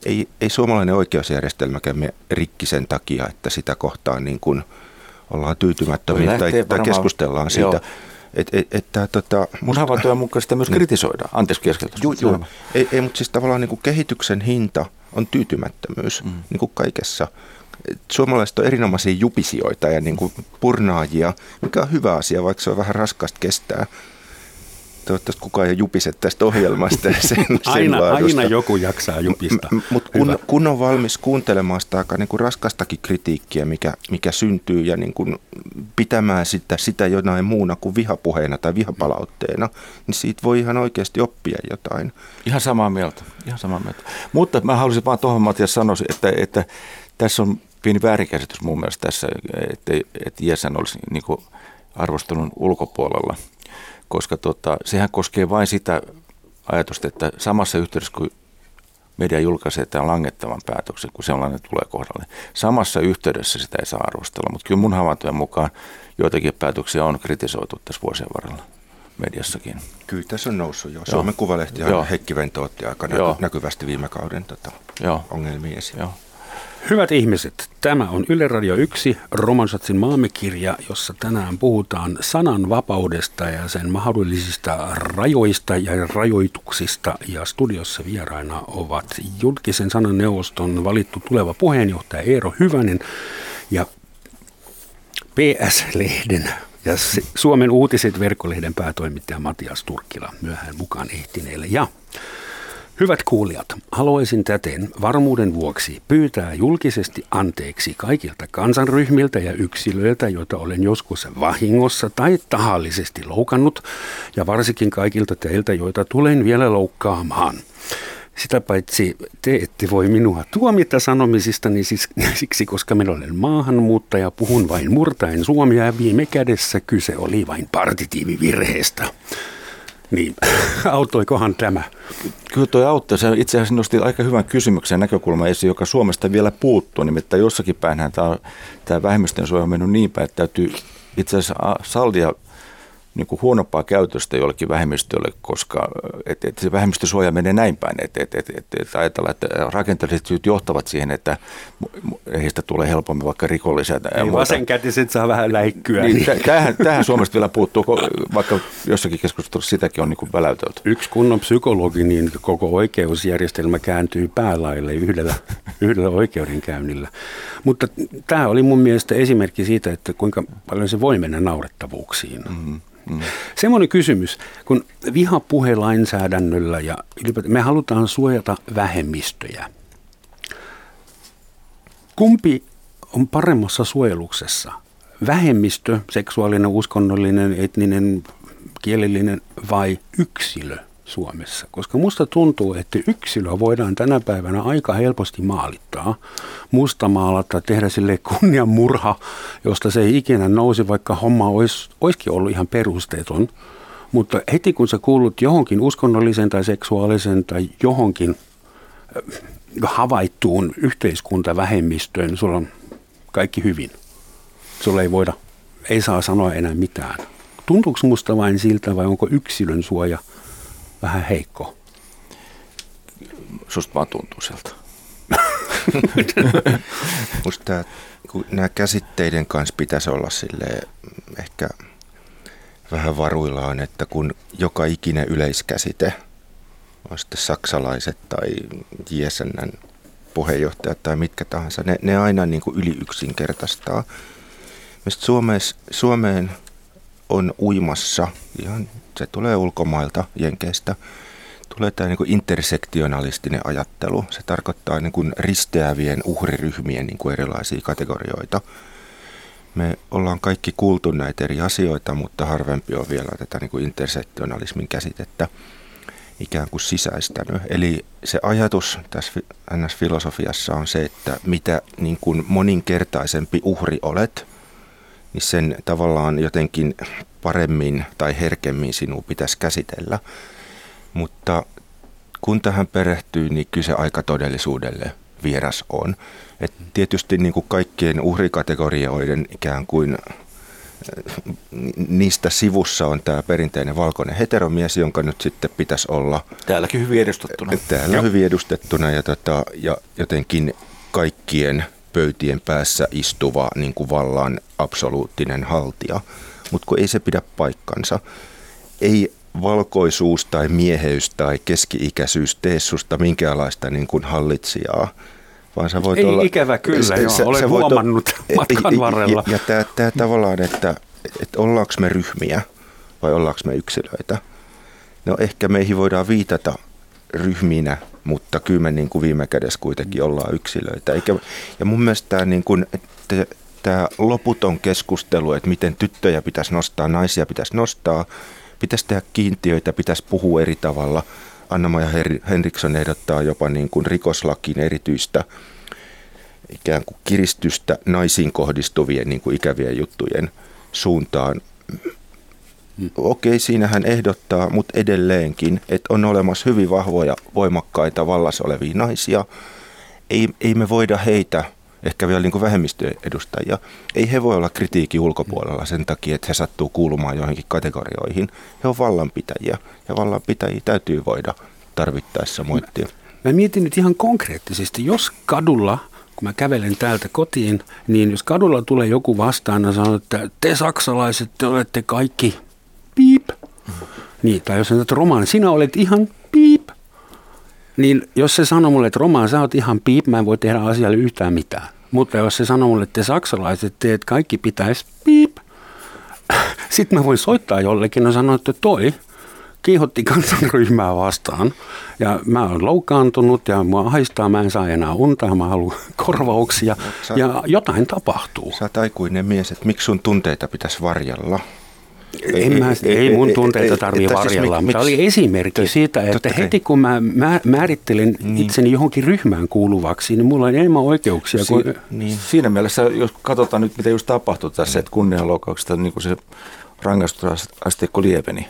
ei, ei suomalainen oikeusjärjestelmä käy rikki sen takia, että sitä kohtaan niin kuin ollaan tyytymättömiä tai, tai keskustellaan siitä. Et, et, et, tota, Mun havaintojen mukaan sitä myös niin. kritisoidaan. Anteeksi keskeytys. Joo, joo. Ei, ei, mutta siis tavallaan niin kuin kehityksen hinta on tyytymättömyys mm. niin kuin kaikessa. Suomalaiset on erinomaisia jupisijoita ja niin kuin purnaajia, mikä on hyvä asia, vaikka se on vähän raskasta kestää. Toivottavasti kukaan ei jupise tästä ohjelmasta. Sen, [laughs] sen aina, aina joku jaksaa jupista. M- Mutta kun, kun on valmis kuuntelemaan sitä aika niin kuin raskastakin kritiikkiä, mikä, mikä syntyy, ja niin kuin pitämään sitä, sitä jonain muuna kuin vihapuheena tai vihapalautteena, niin siitä voi ihan oikeasti oppia jotain. Ihan samaa mieltä. Ihan samaa mieltä. Mutta mä haluaisin vaan tuohon Matias sanoa, että, että tässä on pieni väärinkäsitys mun mielestä tässä, että, että Jesan olisi niin kuin arvostelun ulkopuolella – koska tota, sehän koskee vain sitä ajatusta, että samassa yhteydessä kun media julkaisee tämän langettavan päätöksen, kun sellainen tulee kohdalle. Samassa yhteydessä sitä ei saa arvostella, mutta kyllä mun havaintojen mukaan joitakin päätöksiä on kritisoitu tässä vuosien varrella mediassakin. Kyllä tässä on noussut jo. Suomen Kuvalehti ja Heikki Vento otti aika Joo. näkyvästi viime kauden tota, Joo. ongelmia esiin. Joo. Hyvät ihmiset, tämä on Yle Radio 1, Romansatsin maamekirja, jossa tänään puhutaan sananvapaudesta ja sen mahdollisista rajoista ja rajoituksista. Ja studiossa vieraina ovat julkisen sananneuvoston valittu tuleva puheenjohtaja Eero Hyvänen ja PS-lehden ja Suomen uutiset verkkolehden päätoimittaja Matias Turkkila myöhään mukaan ehtineelle. Ja Hyvät kuulijat, haluaisin täten varmuuden vuoksi pyytää julkisesti anteeksi kaikilta kansanryhmiltä ja yksilöiltä, joita olen joskus vahingossa tai tahallisesti loukannut, ja varsinkin kaikilta teiltä, joita tulen vielä loukkaamaan. Sitä paitsi te ette voi minua tuomita sanomisistani siis, [laughs] siksi, koska minä olen maahanmuuttaja, puhun vain murtaen suomia ja viime kädessä kyse oli vain partitiivivirheestä. Niin, [laughs] auttoikohan tämä? Kyllä tuo auttaa. Se itse asiassa nosti aika hyvän kysymyksen näkökulma esiin, joka Suomesta vielä puuttuu. Nimittäin jossakin päinhän tämä, tämä vähemmistön suoja on mennyt niin päin, että täytyy itse asiassa sallia niin kuin huonompaa käytöstä jollekin vähemmistölle, koska et, et se vähemmistösuoja menee näin päin, että et, et, et, et ajatellaan, että rakenteelliset syyt johtavat siihen, että heistä tulee helpommin vaikka rikollisia. Niin vasenkätiset saa vähän läikkyä. Niin, niin. Tähän, tähän Suomesta vielä puuttuu, vaikka jossakin keskustelussa sitäkin on niin väläytelty. Yksi kunnon psykologi, niin koko oikeusjärjestelmä kääntyy päälaille yhdellä, yhdellä oikeudenkäynnillä. Mutta tämä oli mun mielestä esimerkki siitä, että kuinka paljon se voi mennä naurettavuuksiin. Mm-hmm. Mm. Semmoinen kysymys, kun vihapuhelainsäädännöllä ja me halutaan suojata vähemmistöjä. Kumpi on paremmassa suojeluksessa? Vähemmistö, seksuaalinen, uskonnollinen, etninen, kielellinen vai yksilö? Suomessa, koska musta tuntuu, että yksilö voidaan tänä päivänä aika helposti maalittaa, mustamaalata, tehdä sille kunnianmurha, josta se ei ikinä nousi, vaikka homma olisi, olisikin ollut ihan perusteeton. Mutta heti kun sä kuulut johonkin uskonnollisen tai seksuaalisen tai johonkin äh, havaittuun yhteiskuntavähemmistöön, sulla on kaikki hyvin. Sulla ei voida, ei saa sanoa enää mitään. Tuntuuko musta vain siltä vai onko yksilön suoja – vähän heikko? Susta vaan tuntuu sieltä. [laughs] Musta kun nämä käsitteiden kanssa pitäisi olla sille ehkä vähän varuillaan, että kun joka ikinen yleiskäsite, on sitten saksalaiset tai JSNn puheenjohtajat tai mitkä tahansa, ne, ne aina niin kuin yli yksinkertaistaa. Suomeen, Suomeen on uimassa, ihan se tulee ulkomailta, Jenkeistä, tulee tämä niin intersektionalistinen ajattelu. Se tarkoittaa niin kuin risteävien uhriryhmien niin kuin erilaisia kategorioita. Me ollaan kaikki kuultu näitä eri asioita, mutta harvempi on vielä tätä niin kuin intersektionalismin käsitettä ikään kuin sisäistänyt. Eli se ajatus tässä NS-filosofiassa on se, että mitä niin kuin moninkertaisempi uhri olet – niin sen tavallaan jotenkin paremmin tai herkemmin sinua pitäisi käsitellä. Mutta kun tähän perehtyy, niin kyse aika todellisuudelle vieras on. Et tietysti niin kuin kaikkien uhrikategorioiden ikään kuin niistä sivussa on tämä perinteinen valkoinen heteromies, jonka nyt sitten pitäisi olla... Täälläkin hyvin edustettuna. Täällä Joo. hyvin edustettuna ja, tota, ja jotenkin kaikkien pöytien päässä istuva niin kuin vallan absoluuttinen haltija. Mutta kun ei se pidä paikkansa. Ei valkoisuus tai mieheys tai keski-ikäisyys tee susta minkäänlaista niin kuin hallitsijaa. Vaan sä voit Ei olla, ikävä kyllä, sä, joo, sä, olen sä huomannut [laughs] olla, matkan varrella. Ja, ja tämä tavallaan, että, että ollaanko me ryhmiä vai ollaanko me yksilöitä. No ehkä meihin voidaan viitata ryhminä, mutta kyllä me niin kuin viime kädessä kuitenkin ollaan yksilöitä. Eikä, ja mun mielestä tämä, niin kuin, että tämä loputon keskustelu, että miten tyttöjä pitäisi nostaa, naisia pitäisi nostaa, pitäisi tehdä kiintiöitä, pitäisi puhua eri tavalla. Anna-Maja Henriksson ehdottaa jopa niin kuin rikoslakiin erityistä ikään kuin kiristystä naisiin kohdistuvien niin kuin ikävien juttujen suuntaan. Okei, siinä hän ehdottaa, mutta edelleenkin, että on olemassa hyvin vahvoja, voimakkaita vallassa olevia naisia. Ei, ei me voida heitä ehkä vielä niin vähemmistöedustajia. Ei he voi olla kritiikin ulkopuolella sen takia, että he sattuu kuulumaan johonkin kategorioihin. He on vallanpitäjiä ja vallanpitäjiä täytyy voida tarvittaessa moittia. Mä mietin nyt ihan konkreettisesti, jos kadulla, kun mä kävelen täältä kotiin, niin jos kadulla tulee joku vastaan ja sanoo, että te saksalaiset, te olette kaikki. Niin, tai jos sanoo, että romaani, sinä olet ihan piip. Niin jos se sanoo mulle, että Romaan, sä oot ihan piip, mä en voi tehdä asialle yhtään mitään. Mutta jos se sanoo mulle, että te saksalaiset teet kaikki pitäisi piip, [laughs] sitten mä voin soittaa jollekin ja sanoa, että toi kiihotti kansanryhmää vastaan. Ja mä oon loukkaantunut ja mua haistaa, mä en saa enää unta mä haluan [laughs] korvauksia. Sä, ja jotain tapahtuu. Sä oot aikuinen mies, että miksi sun tunteita pitäisi varjella? En mä, ei, mun tunteita tarvitse siis varjella, siis, mutta oli esimerkki siitä, että heti kun mä määrittelen niin. itseni johonkin ryhmään kuuluvaksi, niin mulla on enemmän oikeuksia. Si- kuin... niin. Siinä mielessä, jos katsotaan nyt, mitä just tapahtui tässä, että kunnianloukauksesta niin kuin se rangaistusasteikko lieveni,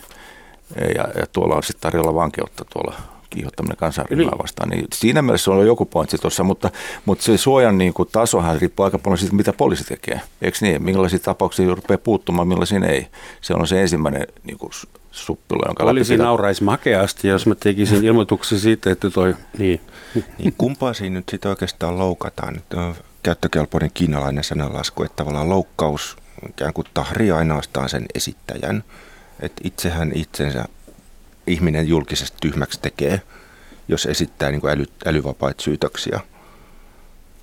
ja, ja tuolla on sitten tarjolla vankeutta tuolla kiihottaminen kansanryhmää vastaan. Niin siinä mielessä on joku pointti tuossa, mutta, mutta se suojan niin kuin, tasohan riippuu aika paljon siitä, mitä poliisi tekee. Eikö niin? Millaisia tapauksia rupeaa puuttumaan, millaisia ei. Se on se ensimmäinen niin kuin, suppilu, jonka Poliisi läpi nauraisi makeasti, jos mä tekisin ilmoituksen siitä, että toi... Niin. niin kumpaa siinä nyt sitten oikeastaan loukataan? Nyt on käyttökelpoinen kiinalainen sananlasku, että tavallaan loukkaus ikään kuin tahrii ainoastaan sen esittäjän. Että itsehän itsensä ihminen julkisesti tyhmäksi tekee, jos esittää niin kuin äly, älyvapaita syytöksiä.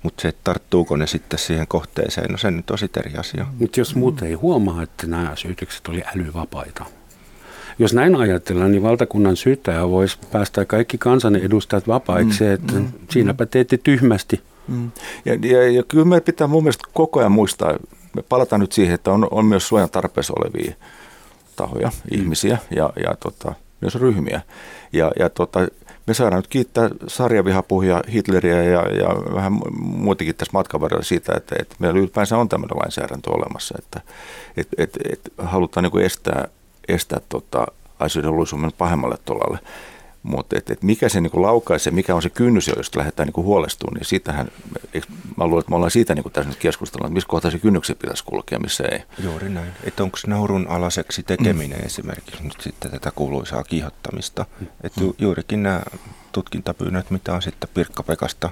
Mutta se, että tarttuuko ne sitten siihen kohteeseen, no se nyt on sitten eri asia. Mutta jos muut ei huomaa, että nämä syytökset oli älyvapaita. Jos näin ajatellaan, niin valtakunnan syyttäjä voisi päästä kaikki kansanedustajat vapaiksi, mm, että mm, siinäpä teette tyhmästi. Mm. Ja, ja, ja kyllä me pitää mun mielestä koko ajan muistaa, me palataan nyt siihen, että on, on myös suojan tarpeessa olevia tahoja, mm. ihmisiä ja, ja tota, myös ryhmiä. Ja, ja tota, me saadaan nyt kiittää sarjavihapuhia Hitleriä ja, ja vähän muutakin tässä matkan varrella siitä, että, että meillä ylipäänsä on tämmöinen lainsäädäntö olemassa, että et, et, et halutaan niin estää, estää tota, asioiden luisuminen pahemmalle tolalle. Mutta et, et mikä se niinku laukaisee, mikä on se kynnys, jos lähdetään niinku huolestumaan, niin siitähän, mä luulen, että me ollaan siitä niinku tässä nyt keskustellaan, että missä kohtaa se kynnyksen pitäisi kulkea, missä ei. Juuri näin. Että onko naurun alaseksi tekeminen mm. esimerkiksi nyt sitten tätä kuuluisaa kiihottamista. Mm. Että ju, juurikin nämä tutkintapyynnöt, mitä on sitten Pirkka-Pekasta,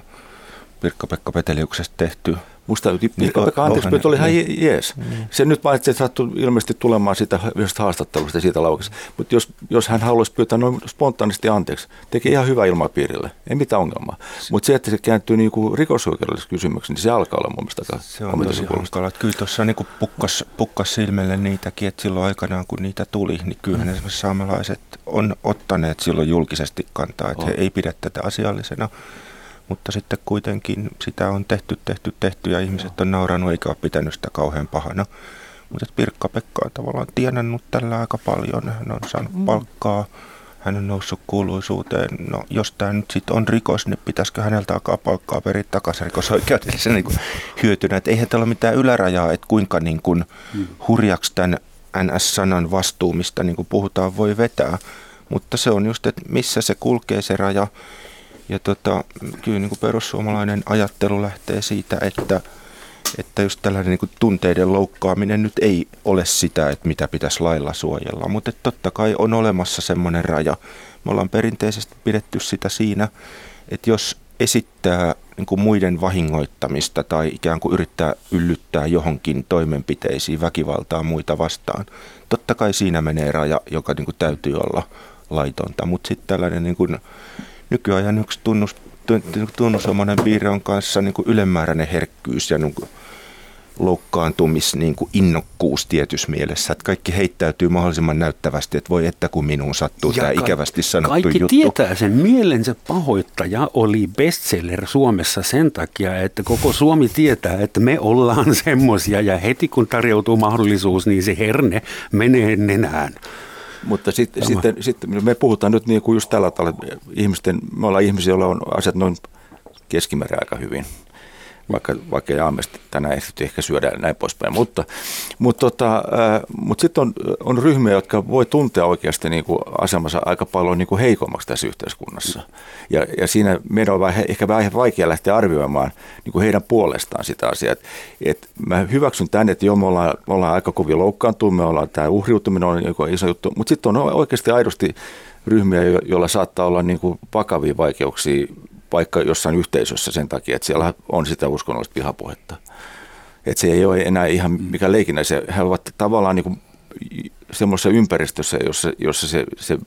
Pirkka-Pekka Peteliuksesta tehty, Musta Pirkka Pekka anteeksi pyyntö oli ihan niin. jees. Niin. Se nyt vaan, että se sattui ilmeisesti tulemaan siitä yhdestä haastattelusta ja siitä laukasta. Mutta jos, jos hän haluaisi pyytää noin spontaanisti anteeksi, teki ihan hyvä ilmapiirille. Ei mitään ongelmaa. Mutta se, että se kääntyy niinku rikosoikeudelliseksi kysymyksiin, niin se alkaa olla mun mielestä Se on tosi hankala. Kyllä tuossa niinku pukkas, pukkas silmelle niitäkin, että silloin aikanaan kun niitä tuli, niin kyllähän mm. esimerkiksi saamelaiset on ottaneet silloin julkisesti kantaa, että oh. he ei pidä tätä asiallisena mutta sitten kuitenkin sitä on tehty, tehty, tehty ja ihmiset on nauranut eikä ole pitänyt sitä kauhean pahana. Mutta Pirkka-Pekka on tavallaan tienannut tällä aika paljon. Hän on saanut mm. palkkaa, hän on noussut kuuluisuuteen. No jos tämä nyt sitten on rikos, niin pitäisikö häneltä alkaa palkkaa periä takaisin rikosoikeudellisen niin [laughs] hyötynä. Että eihän täällä ole mitään ylärajaa, että kuinka niin kuin mm. hurjaksi tämän NS-sanan vastuu, mistä niin kuin puhutaan, voi vetää. Mutta se on just, että missä se kulkee se raja ja tota, kyllä niin kuin perussuomalainen ajattelu lähtee siitä, että, että just tällainen niin kuin tunteiden loukkaaminen nyt ei ole sitä, että mitä pitäisi lailla suojella. Mutta totta kai on olemassa semmoinen raja. Me ollaan perinteisesti pidetty sitä siinä, että jos esittää niin kuin muiden vahingoittamista tai ikään kuin yrittää yllyttää johonkin toimenpiteisiin väkivaltaa muita vastaan. Totta kai siinä menee raja, joka niin kuin täytyy olla laitonta, mutta sitten tällainen niin kuin nykyajan yksi tunnus, tunnusomainen piirre on kanssa niin kuin ylemmääräinen herkkyys ja niin kuin loukkaantumis niin kuin innokkuus tietyssä mielessä, että kaikki heittäytyy mahdollisimman näyttävästi, että voi että kun minuun sattuu ja tämä ka- ikävästi sanottu kaikki juttu. tietää sen. Mielensä pahoittaja oli bestseller Suomessa sen takia, että koko Suomi tietää, että me ollaan [laughs] semmoisia ja heti kun tarjoutuu mahdollisuus, niin se herne menee nenään. Mutta sit, sitten, sitten me puhutaan nyt niin kuin just tällä tavalla, ihmisten, me ollaan ihmisiä, joilla on asiat noin keskimäärin aika hyvin vaikka, vaikka jaamesti tänään ehti ehkä syödä näin poispäin. Mutta, mutta, tota, mutta sitten on, on ryhmiä, jotka voi tuntea oikeasti niin kuin asemansa aika paljon niin kuin heikommaksi tässä yhteiskunnassa. Ja, ja siinä meidän on vähän, ehkä vähän vaikea lähteä arvioimaan niin kuin heidän puolestaan sitä asiaa. Et, et mä hyväksyn tänne, että joo, me ollaan, me ollaan aika kovin loukkaantunut, me ollaan tämä uhriutuminen on joku iso juttu, mutta sitten on oikeasti aidosti ryhmiä, joilla saattaa olla niin kuin vakavia vaikeuksia vaikka jossain yhteisössä sen takia, että siellä on sitä uskonnollista vihapuhetta. Että se ei ole enää ihan mikä leikinä. Se, he ovat tavallaan niin kuin semmoisessa ympäristössä, jossa, jossa se, se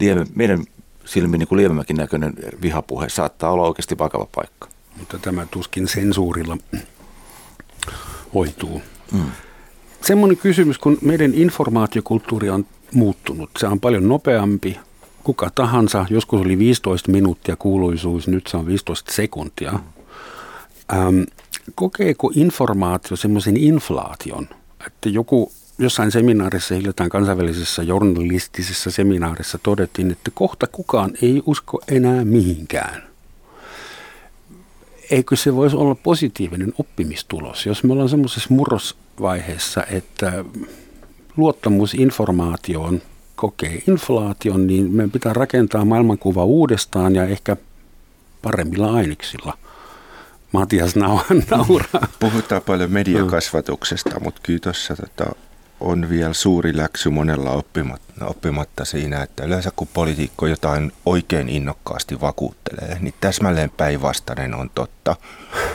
lieve, meidän silmin niin lievemmäkin näköinen vihapuhe saattaa olla oikeasti vakava paikka. Mutta tämä tuskin sensuurilla hoituu. Mm. Semmoinen kysymys, kun meidän informaatiokulttuuri on muuttunut. Se on paljon nopeampi, kuka tahansa, joskus oli 15 minuuttia kuuluisuus, nyt se on 15 sekuntia. Ähm, kokeeko informaatio semmoisen inflaation, että joku jossain seminaarissa, hiljattain kansainvälisessä journalistisessa seminaarissa todettiin, että kohta kukaan ei usko enää mihinkään. Eikö se voisi olla positiivinen oppimistulos, jos me ollaan semmoisessa murrosvaiheessa, että luottamus informaatioon kokee inflaation, niin meidän pitää rakentaa maailmankuva uudestaan ja ehkä paremmilla aineksilla. Matias [laughs] nauraa. Puhutaan paljon mediakasvatuksesta, mutta kyllä tuossa tota, on vielä suuri läksy monella oppimatta, oppimatta siinä, että yleensä kun poliitikko jotain oikein innokkaasti vakuuttelee, niin täsmälleen päinvastainen on totta.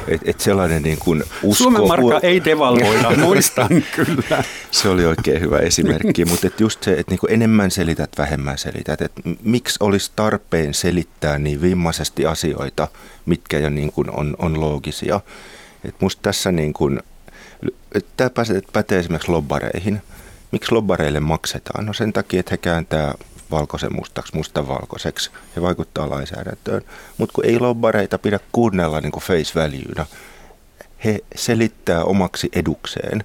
Et, et sellainen niin kuin usko... Suomen markka ei devalvoida, [laughs] muistan kyllä. Se oli oikein hyvä esimerkki, mutta et just se, että niin enemmän selität, vähemmän selität. Et miksi olisi tarpeen selittää niin vimmaisesti asioita, mitkä jo niin kuin on, on loogisia. Et musta tässä niin kuin Tämä pätee esimerkiksi lobbareihin. Miksi lobbareille maksetaan? No sen takia, että he kääntää valkoisen mustaksi, mustan valkoiseksi. He vaikuttaa lainsäädäntöön. Mutta kun ei lobbareita pidä kuunnella niin kuin face valuena, he selittää omaksi edukseen,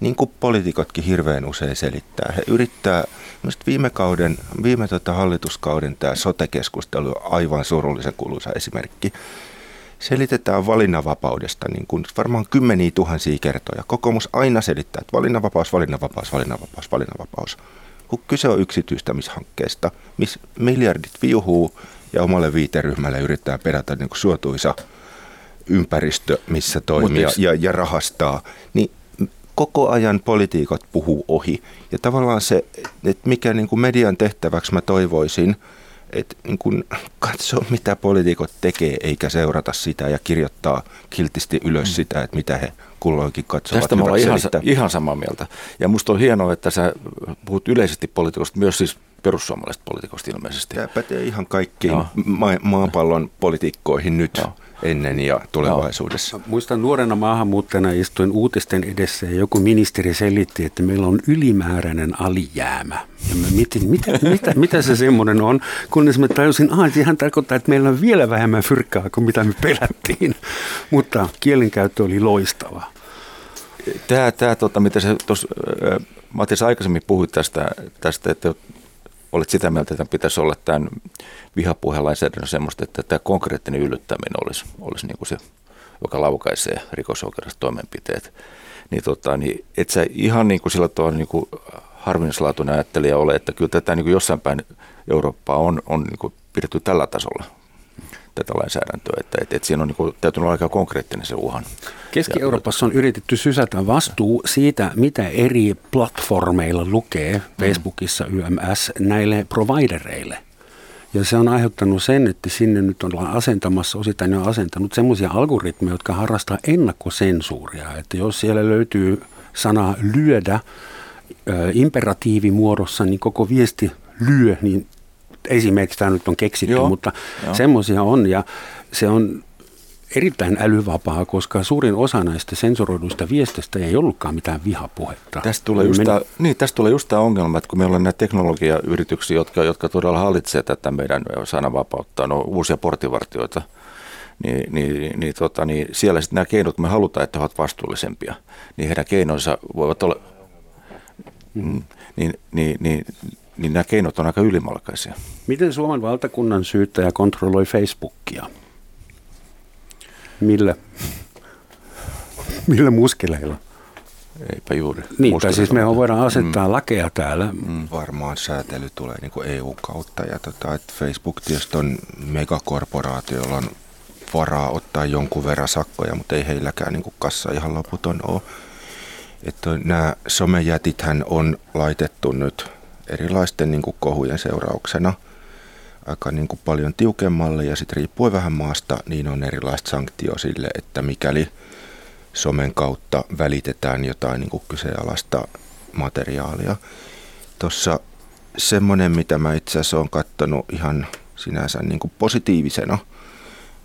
niin kuin poliitikotkin hirveän usein selittää. He yrittää, viime kauden, viime tota hallituskauden tämä sote-keskustelu on aivan surullisen kuuluisa esimerkki selitetään valinnanvapaudesta niin kuin varmaan kymmeniä tuhansia kertoja. Kokoomus aina selittää, että valinnanvapaus, valinnanvapaus, valinnanvapaus, valinnanvapaus. Kun kyse on yksityistämishankkeesta, missä miljardit viuhuu ja omalle viiteryhmälle yrittää perätä niin kuin suotuisa ympäristö, missä toimia ja, ja rahastaa, niin koko ajan politiikot puhuu ohi. Ja tavallaan se, että mikä niin kuin median tehtäväksi mä toivoisin – että niin kun katsoa, mitä poliitikot tekee, eikä seurata sitä ja kirjoittaa kiltisti ylös mm. sitä, että mitä he kulloinkin katsovat. Tästä mä olen ihan, ihan samaa mieltä. Ja musta on hienoa, että sä puhut yleisesti poliitikosta, myös siis perussuomalaiset poliitikosta ilmeisesti. Tämä pätee ihan kaikkiin ma- maapallon poliitikkoihin nyt. Joo ennen ja tulevaisuudessa. No. Muistan nuorena maahanmuuttajana istuin uutisten edessä ja joku ministeri selitti, että meillä on ylimääräinen alijäämä. Ja mä mietin, mitä, mitä, mitä se semmoinen on, kunnes mä tajusin, että hän tarkoittaa, että meillä on vielä vähemmän fyrkkaa kuin mitä me pelättiin. Mutta kielenkäyttö oli loistava. Tämä, tämä tota, mitä se tuossa, Matis aikaisemmin puhuit tästä, tästä, että olet sitä mieltä, että pitäisi olla tämän vihapuhelainsäädännön semmoista, että tämä konkreettinen yllyttäminen olisi, olisi niin kuin se, joka laukaisee rikosoikeudelliset toimenpiteet. Niin, tota, niin et sä ihan niin kuin sillä tavalla niin kuin harvinaislaatuinen ajattelija ole, että kyllä tätä niin kuin jossain päin Eurooppaa on, on niin kuin pidetty tällä tasolla tätä lainsäädäntöä, että, että, että siinä on niin täytynyt olla aika konkreettinen se uhan. Keski-Euroopassa on yritetty sysätä vastuu siitä, mitä eri platformeilla lukee, Facebookissa, YMS, näille providereille. Ja se on aiheuttanut sen, että sinne nyt ollaan asentamassa, osittain jo asentanut semmoisia algoritmeja, jotka harrastaa ennakkosensuuria. Että jos siellä löytyy sana lyödä imperatiivimuodossa, niin koko viesti lyö, niin esimerkiksi tämä nyt on keksitty, Joo, mutta semmoisia on ja se on erittäin älyvapaa, koska suurin osa näistä sensuroiduista viestistä ei ollutkaan mitään vihapuhetta. Tästä tulee just, tämä, niin, tästä tulee just tämä ongelma, että kun meillä on näitä teknologiayrityksiä, jotka, jotka todella hallitsevat tätä meidän sananvapautta, no uusia portivartioita, niin, niin, niin, tota, niin siellä sitten nämä keinot, me halutaan, että he ovat vastuullisempia, niin heidän keinonsa voivat olla, mm, niin, niin, niin, niin nämä keinot on aika ylimalkaisia. Miten Suomen valtakunnan syyttäjä kontrolloi Facebookia? Millä? Millä muskeleilla? Eipä juuri. Niin, tai siis me voidaan asettaa mm. lakeja täällä. Mm. Varmaan säätely tulee niin kuin EU-kautta. Ja tota, että Facebook tietysti on megakorporaatio, jolla on varaa ottaa jonkun verran sakkoja, mutta ei heilläkään niin kuin kassa ihan loputon ole. Että nämä somejätithän on laitettu nyt erilaisten niin kuin kohujen seurauksena – aika niin kuin paljon tiukemmalle ja sitten riippuen vähän maasta, niin on erilaista sanktio sille, että mikäli somen kautta välitetään jotain niin kuin kyseenalaista materiaalia. Tuossa semmoinen, mitä mä itse asiassa olen katsonut ihan sinänsä niin kuin positiivisena,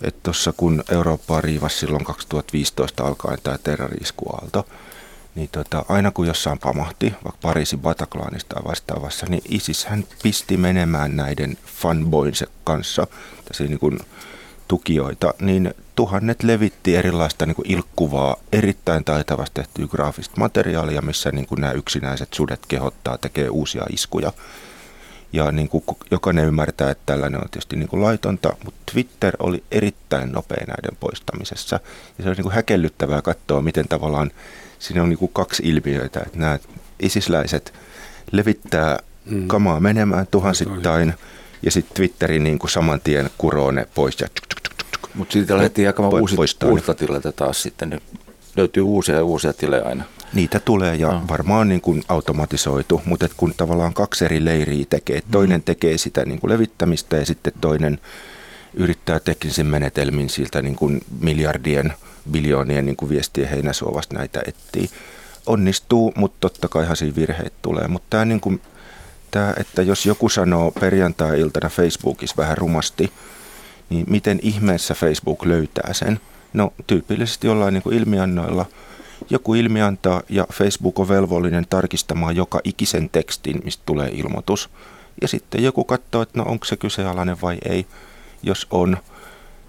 että tuossa kun Eurooppaa riivasi silloin 2015 alkaen tämä terroriskuaalto, niin tota, aina kun jossain pamahti, vaikka Pariisin Bataclanista vastaavassa, niin ISIS hän pisti menemään näiden fanboinsa kanssa, tässä niin kuin tukijoita, niin tuhannet levitti erilaista niin kuin ilkkuvaa, erittäin taitavasti tehtyä graafista materiaalia, missä niin kuin nämä yksinäiset sudet kehottaa, tekee uusia iskuja. Ja niin kuin jokainen ymmärtää, että tällainen on tietysti niin kuin laitonta, mutta Twitter oli erittäin nopea näiden poistamisessa. Ja se oli niin kuin häkellyttävää katsoa, miten tavallaan siinä on niin kuin kaksi ilmiöitä, että nämä isisläiset levittää mm. kamaa menemään tuhansittain ja sitten Twitterin niin kuin saman tien kuroo ne pois ja mutta siitä lähdettiin jakamaan po- uusit, uutta tileitä taas sitten. Ne löytyy uusia ja uusia tilejä aina. Niitä tulee ja oh. varmaan niin kuin automatisoitu, mutta kun tavallaan kaksi eri leiriä tekee, toinen mm. tekee sitä niin kuin levittämistä ja sitten toinen yrittää teknisin menetelmin siltä niin kuin miljardien – biljoonien niin kuin viestien heinäsuovasta näitä etsii. Onnistuu, mutta totta kai ihan siinä virheet tulee. Mutta tämä, niin kuin, tämä, että jos joku sanoo perjantai-iltana Facebookissa vähän rumasti, niin miten ihmeessä Facebook löytää sen? No tyypillisesti jollain niin kuin ilmiannoilla joku ilmiantaa ja Facebook on velvollinen tarkistamaan joka ikisen tekstin, mistä tulee ilmoitus. Ja sitten joku katsoo, että no onko se kyseenalainen vai ei. Jos on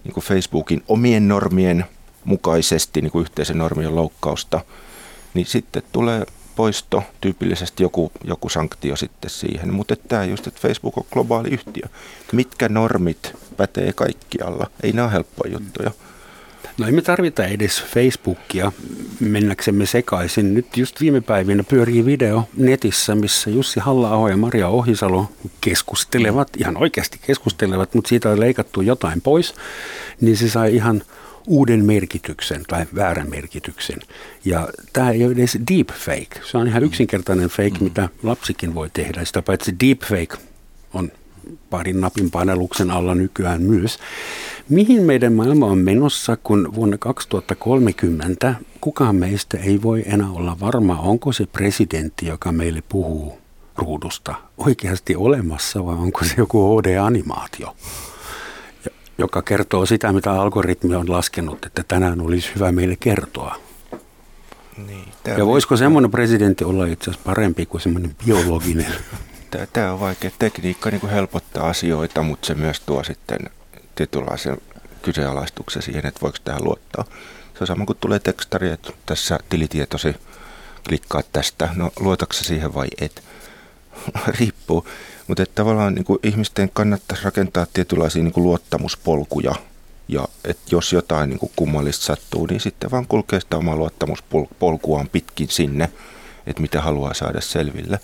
niin kuin Facebookin omien normien mukaisesti niin kuin yhteisen normien loukkausta, niin sitten tulee poisto, tyypillisesti joku, joku sanktio sitten siihen. Mutta tämä just, että Facebook on globaali yhtiö. Mitkä normit pätee kaikkialla? Ei nämä ole helppoja juttuja. No ei me tarvita edes Facebookia mennäksemme sekaisin. Nyt just viime päivinä pyörii video netissä, missä Jussi halla ja Maria Ohisalo keskustelevat, ihan oikeasti keskustelevat, mutta siitä on leikattu jotain pois, niin se sai ihan – uuden merkityksen tai väärän merkityksen. Ja tämä ei ole edes deepfake. Se on ihan yksinkertainen fake, mm. mitä lapsikin voi tehdä. Sitä paitsi deepfake on parin napin paneluksen alla nykyään myös. Mihin meidän maailma on menossa, kun vuonna 2030 kukaan meistä ei voi enää olla varma, onko se presidentti, joka meille puhuu ruudusta, oikeasti olemassa vai onko se joku HD-animaatio? Joka kertoo sitä, mitä algoritmi on laskenut, että tänään olisi hyvä meille kertoa. Niin, ja voisiko semmoinen presidentti olla itse asiassa parempi kuin semmoinen biologinen? [laughs] Tämä on vaikea. Tekniikka niin helpottaa asioita, mutta se myös tuo sitten tietynlaisen kyseenalaistuksen siihen, että voiko tähän luottaa. Se on sama kuin tulee tekstari, että tässä tilitietosi klikkaa tästä. No luotatko siihen vai et? [laughs] Riippuu. Mutta että tavallaan niin kuin ihmisten kannattaisi rakentaa tietynlaisia niin kuin luottamuspolkuja. Ja että jos jotain niin kuin kummallista sattuu, niin sitten vaan kulkee sitä omaa luottamuspolkuaan pitkin sinne, että mitä haluaa saada selville.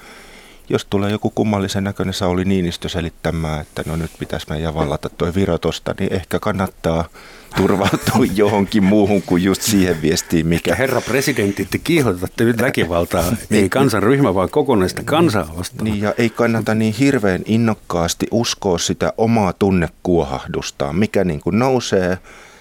jos tulee joku kummallisen näköinen Sauli Niinistö selittämään, että no nyt pitäisi meidän vallata toi virotosta, niin ehkä kannattaa turvautua [laughs] johonkin muuhun kuin just siihen viestiin, mikä... Herra presidentti, te kiihotatte nyt väkivaltaa, [laughs] ei kansanryhmä, vaan kokonaista kansaa vastaan. Niin, ja ei kannata niin hirveän innokkaasti uskoa sitä omaa tunnekuohahdustaan, mikä niin kuin nousee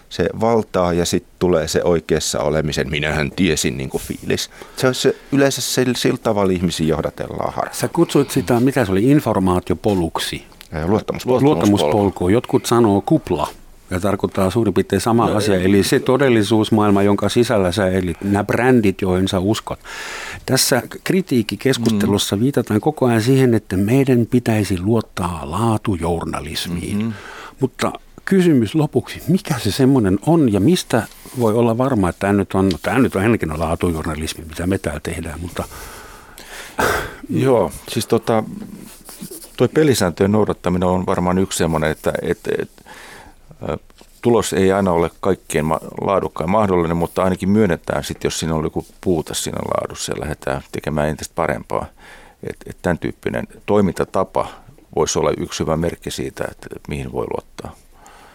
se valtaa ja sitten tulee se oikeassa olemisen, minähän tiesin niin kuin fiilis. Se on se, yleensä se, sillä tavalla ihmisiä johdatellaan harhaan. Sä kutsuit sitä, mitä se oli, informaatiopoluksi. Luottamuspolku. Luottamuspolku. Jotkut sanoo kupla ja tarkoittaa suurin piirtein sama no, asia. Eli se todellisuusmaailma, jonka sisällä sä eli nämä brändit, joihin sä uskot. Tässä kritiikkikeskustelussa mm. viitataan koko ajan siihen, että meidän pitäisi luottaa laatujournalismiin. Mm-hmm. Mutta kysymys lopuksi, mikä se semmoinen on ja mistä voi olla varma, että tämä nyt on, tämä nyt on ennenkin laatujournalismi, mitä me täällä tehdään, mutta... [sniffs] Joo, siis tota, toi pelisääntöjen noudattaminen on varmaan yksi semmoinen, että, että, että tulos ei aina ole kaikkien laadukkain mahdollinen, mutta ainakin myönnetään sitten, jos siinä on joku puute siinä laadussa ja lähdetään tekemään entistä parempaa. Että et tämän tyyppinen toimintatapa voisi olla yksi hyvä merkki siitä, että, että mihin voi luottaa.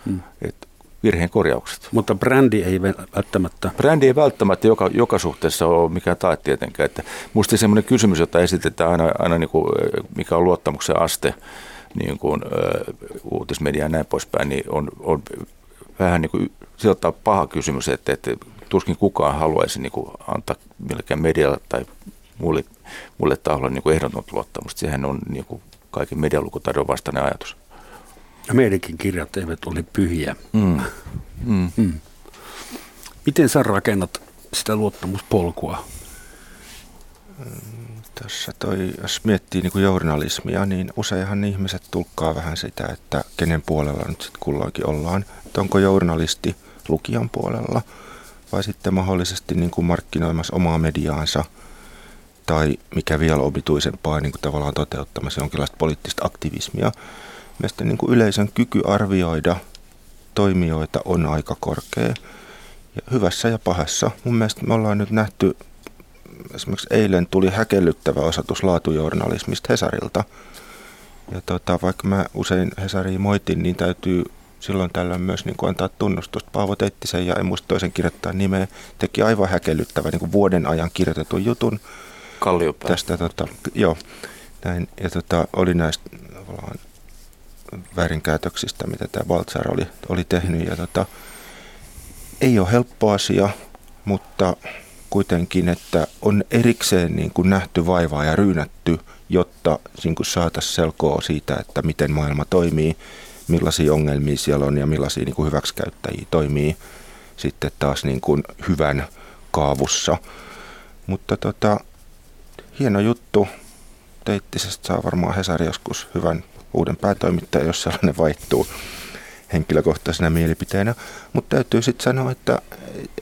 Hmm. Et virheen korjaukset. Mutta brändi ei välttämättä... Brändi ei välttämättä joka, joka suhteessa ole mikään tae tietenkään. Että musta semmoinen kysymys, jota esitetään aina, aina niin kuin, mikä on luottamuksen aste, niin kuin, uh, uutismedia ja näin poispäin, niin on, on vähän niin kuin, sieltä paha kysymys, että, että tuskin kukaan haluaisi niin kuin, antaa millekään medialle tai mulle, mulle taholle niin ehdotonta luottamusta. Sehän on niin kuin, kaiken medialukutaidon vastainen ajatus. Ja meidänkin kirjat eivät ole pyhiä. Mm. Mm. Mm. Miten sä rakennat sitä luottamuspolkua? Tässä toi, jos miettii niin kuin journalismia, niin useinhan ihmiset tulkkaa vähän sitä, että kenen puolella nyt sitten kulloinkin ollaan. Että onko journalisti lukijan puolella vai sitten mahdollisesti niin kuin markkinoimassa omaa mediaansa tai mikä vielä omituisempaa niin kuin tavallaan toteuttamassa jonkinlaista poliittista aktivismia. Mielestäni niin yleisön kyky arvioida toimijoita on aika korkea. Ja hyvässä ja pahassa. Mun mielestä me ollaan nyt nähty, esimerkiksi eilen tuli häkellyttävä osatus laatujournalismista Hesarilta. Ja tota, vaikka mä usein Hesariin moitin, niin täytyy silloin tällöin myös niin kuin antaa tunnustusta. Paavo Teittisen ja en muista toisen kirjoittaa nimeä, teki aivan häkellyttävä niin kuin vuoden ajan kirjoitetun jutun. Kalliopää. Tästä, tota, joo, näin, ja tota, oli näistä väärinkäytöksistä, mitä tämä Baltzar oli, oli tehnyt. Ja tota, ei ole helppo asia, mutta kuitenkin, että on erikseen niin kuin nähty vaivaa ja ryynätty, jotta niin kuin saataisiin selkoa siitä, että miten maailma toimii, millaisia ongelmia siellä on ja millaisia niin kuin hyväksikäyttäjiä toimii sitten taas niin kuin hyvän kaavussa. Mutta tota, hieno juttu. Teittisestä saa varmaan Hesari joskus hyvän uuden päätoimittajan, jos sellainen vaihtuu henkilökohtaisena mielipiteenä. Mutta täytyy sitten sanoa, että,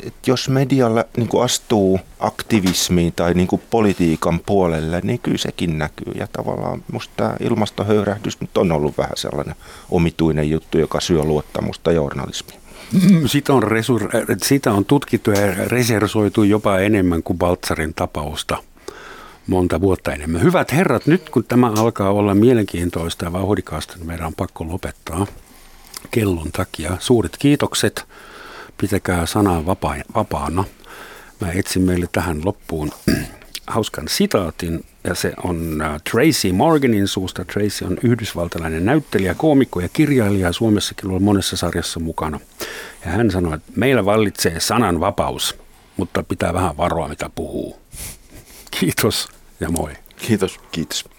että jos medialla niin astuu aktivismiin tai niin politiikan puolelle, niin kyllä sekin näkyy. Ja tavallaan minusta tämä ilmastohöyrähdys nyt on ollut vähän sellainen omituinen juttu, joka syö luottamusta journalismiin. Mm, sitä on, resur, sitä on tutkittu ja resersoitu jopa enemmän kuin Baltsarin tapausta monta vuotta enemmän. Hyvät herrat, nyt kun tämä alkaa olla mielenkiintoista ja vauhdikasta, niin meidän on pakko lopettaa kellon takia. Suuret kiitokset. Pitäkää sanaa vapaa, vapaana. Mä etsin meille tähän loppuun [clears throat] hauskan sitaatin, ja se on äh, Tracy Morganin suusta. Tracy on yhdysvaltalainen näyttelijä, koomikko ja kirjailija, Suomessakin ollut monessa sarjassa mukana. Ja hän sanoi, että meillä vallitsee sananvapaus, mutta pitää vähän varoa, mitä puhuu. [laughs] Kiitos ja moi. Kiitos. Kiitos.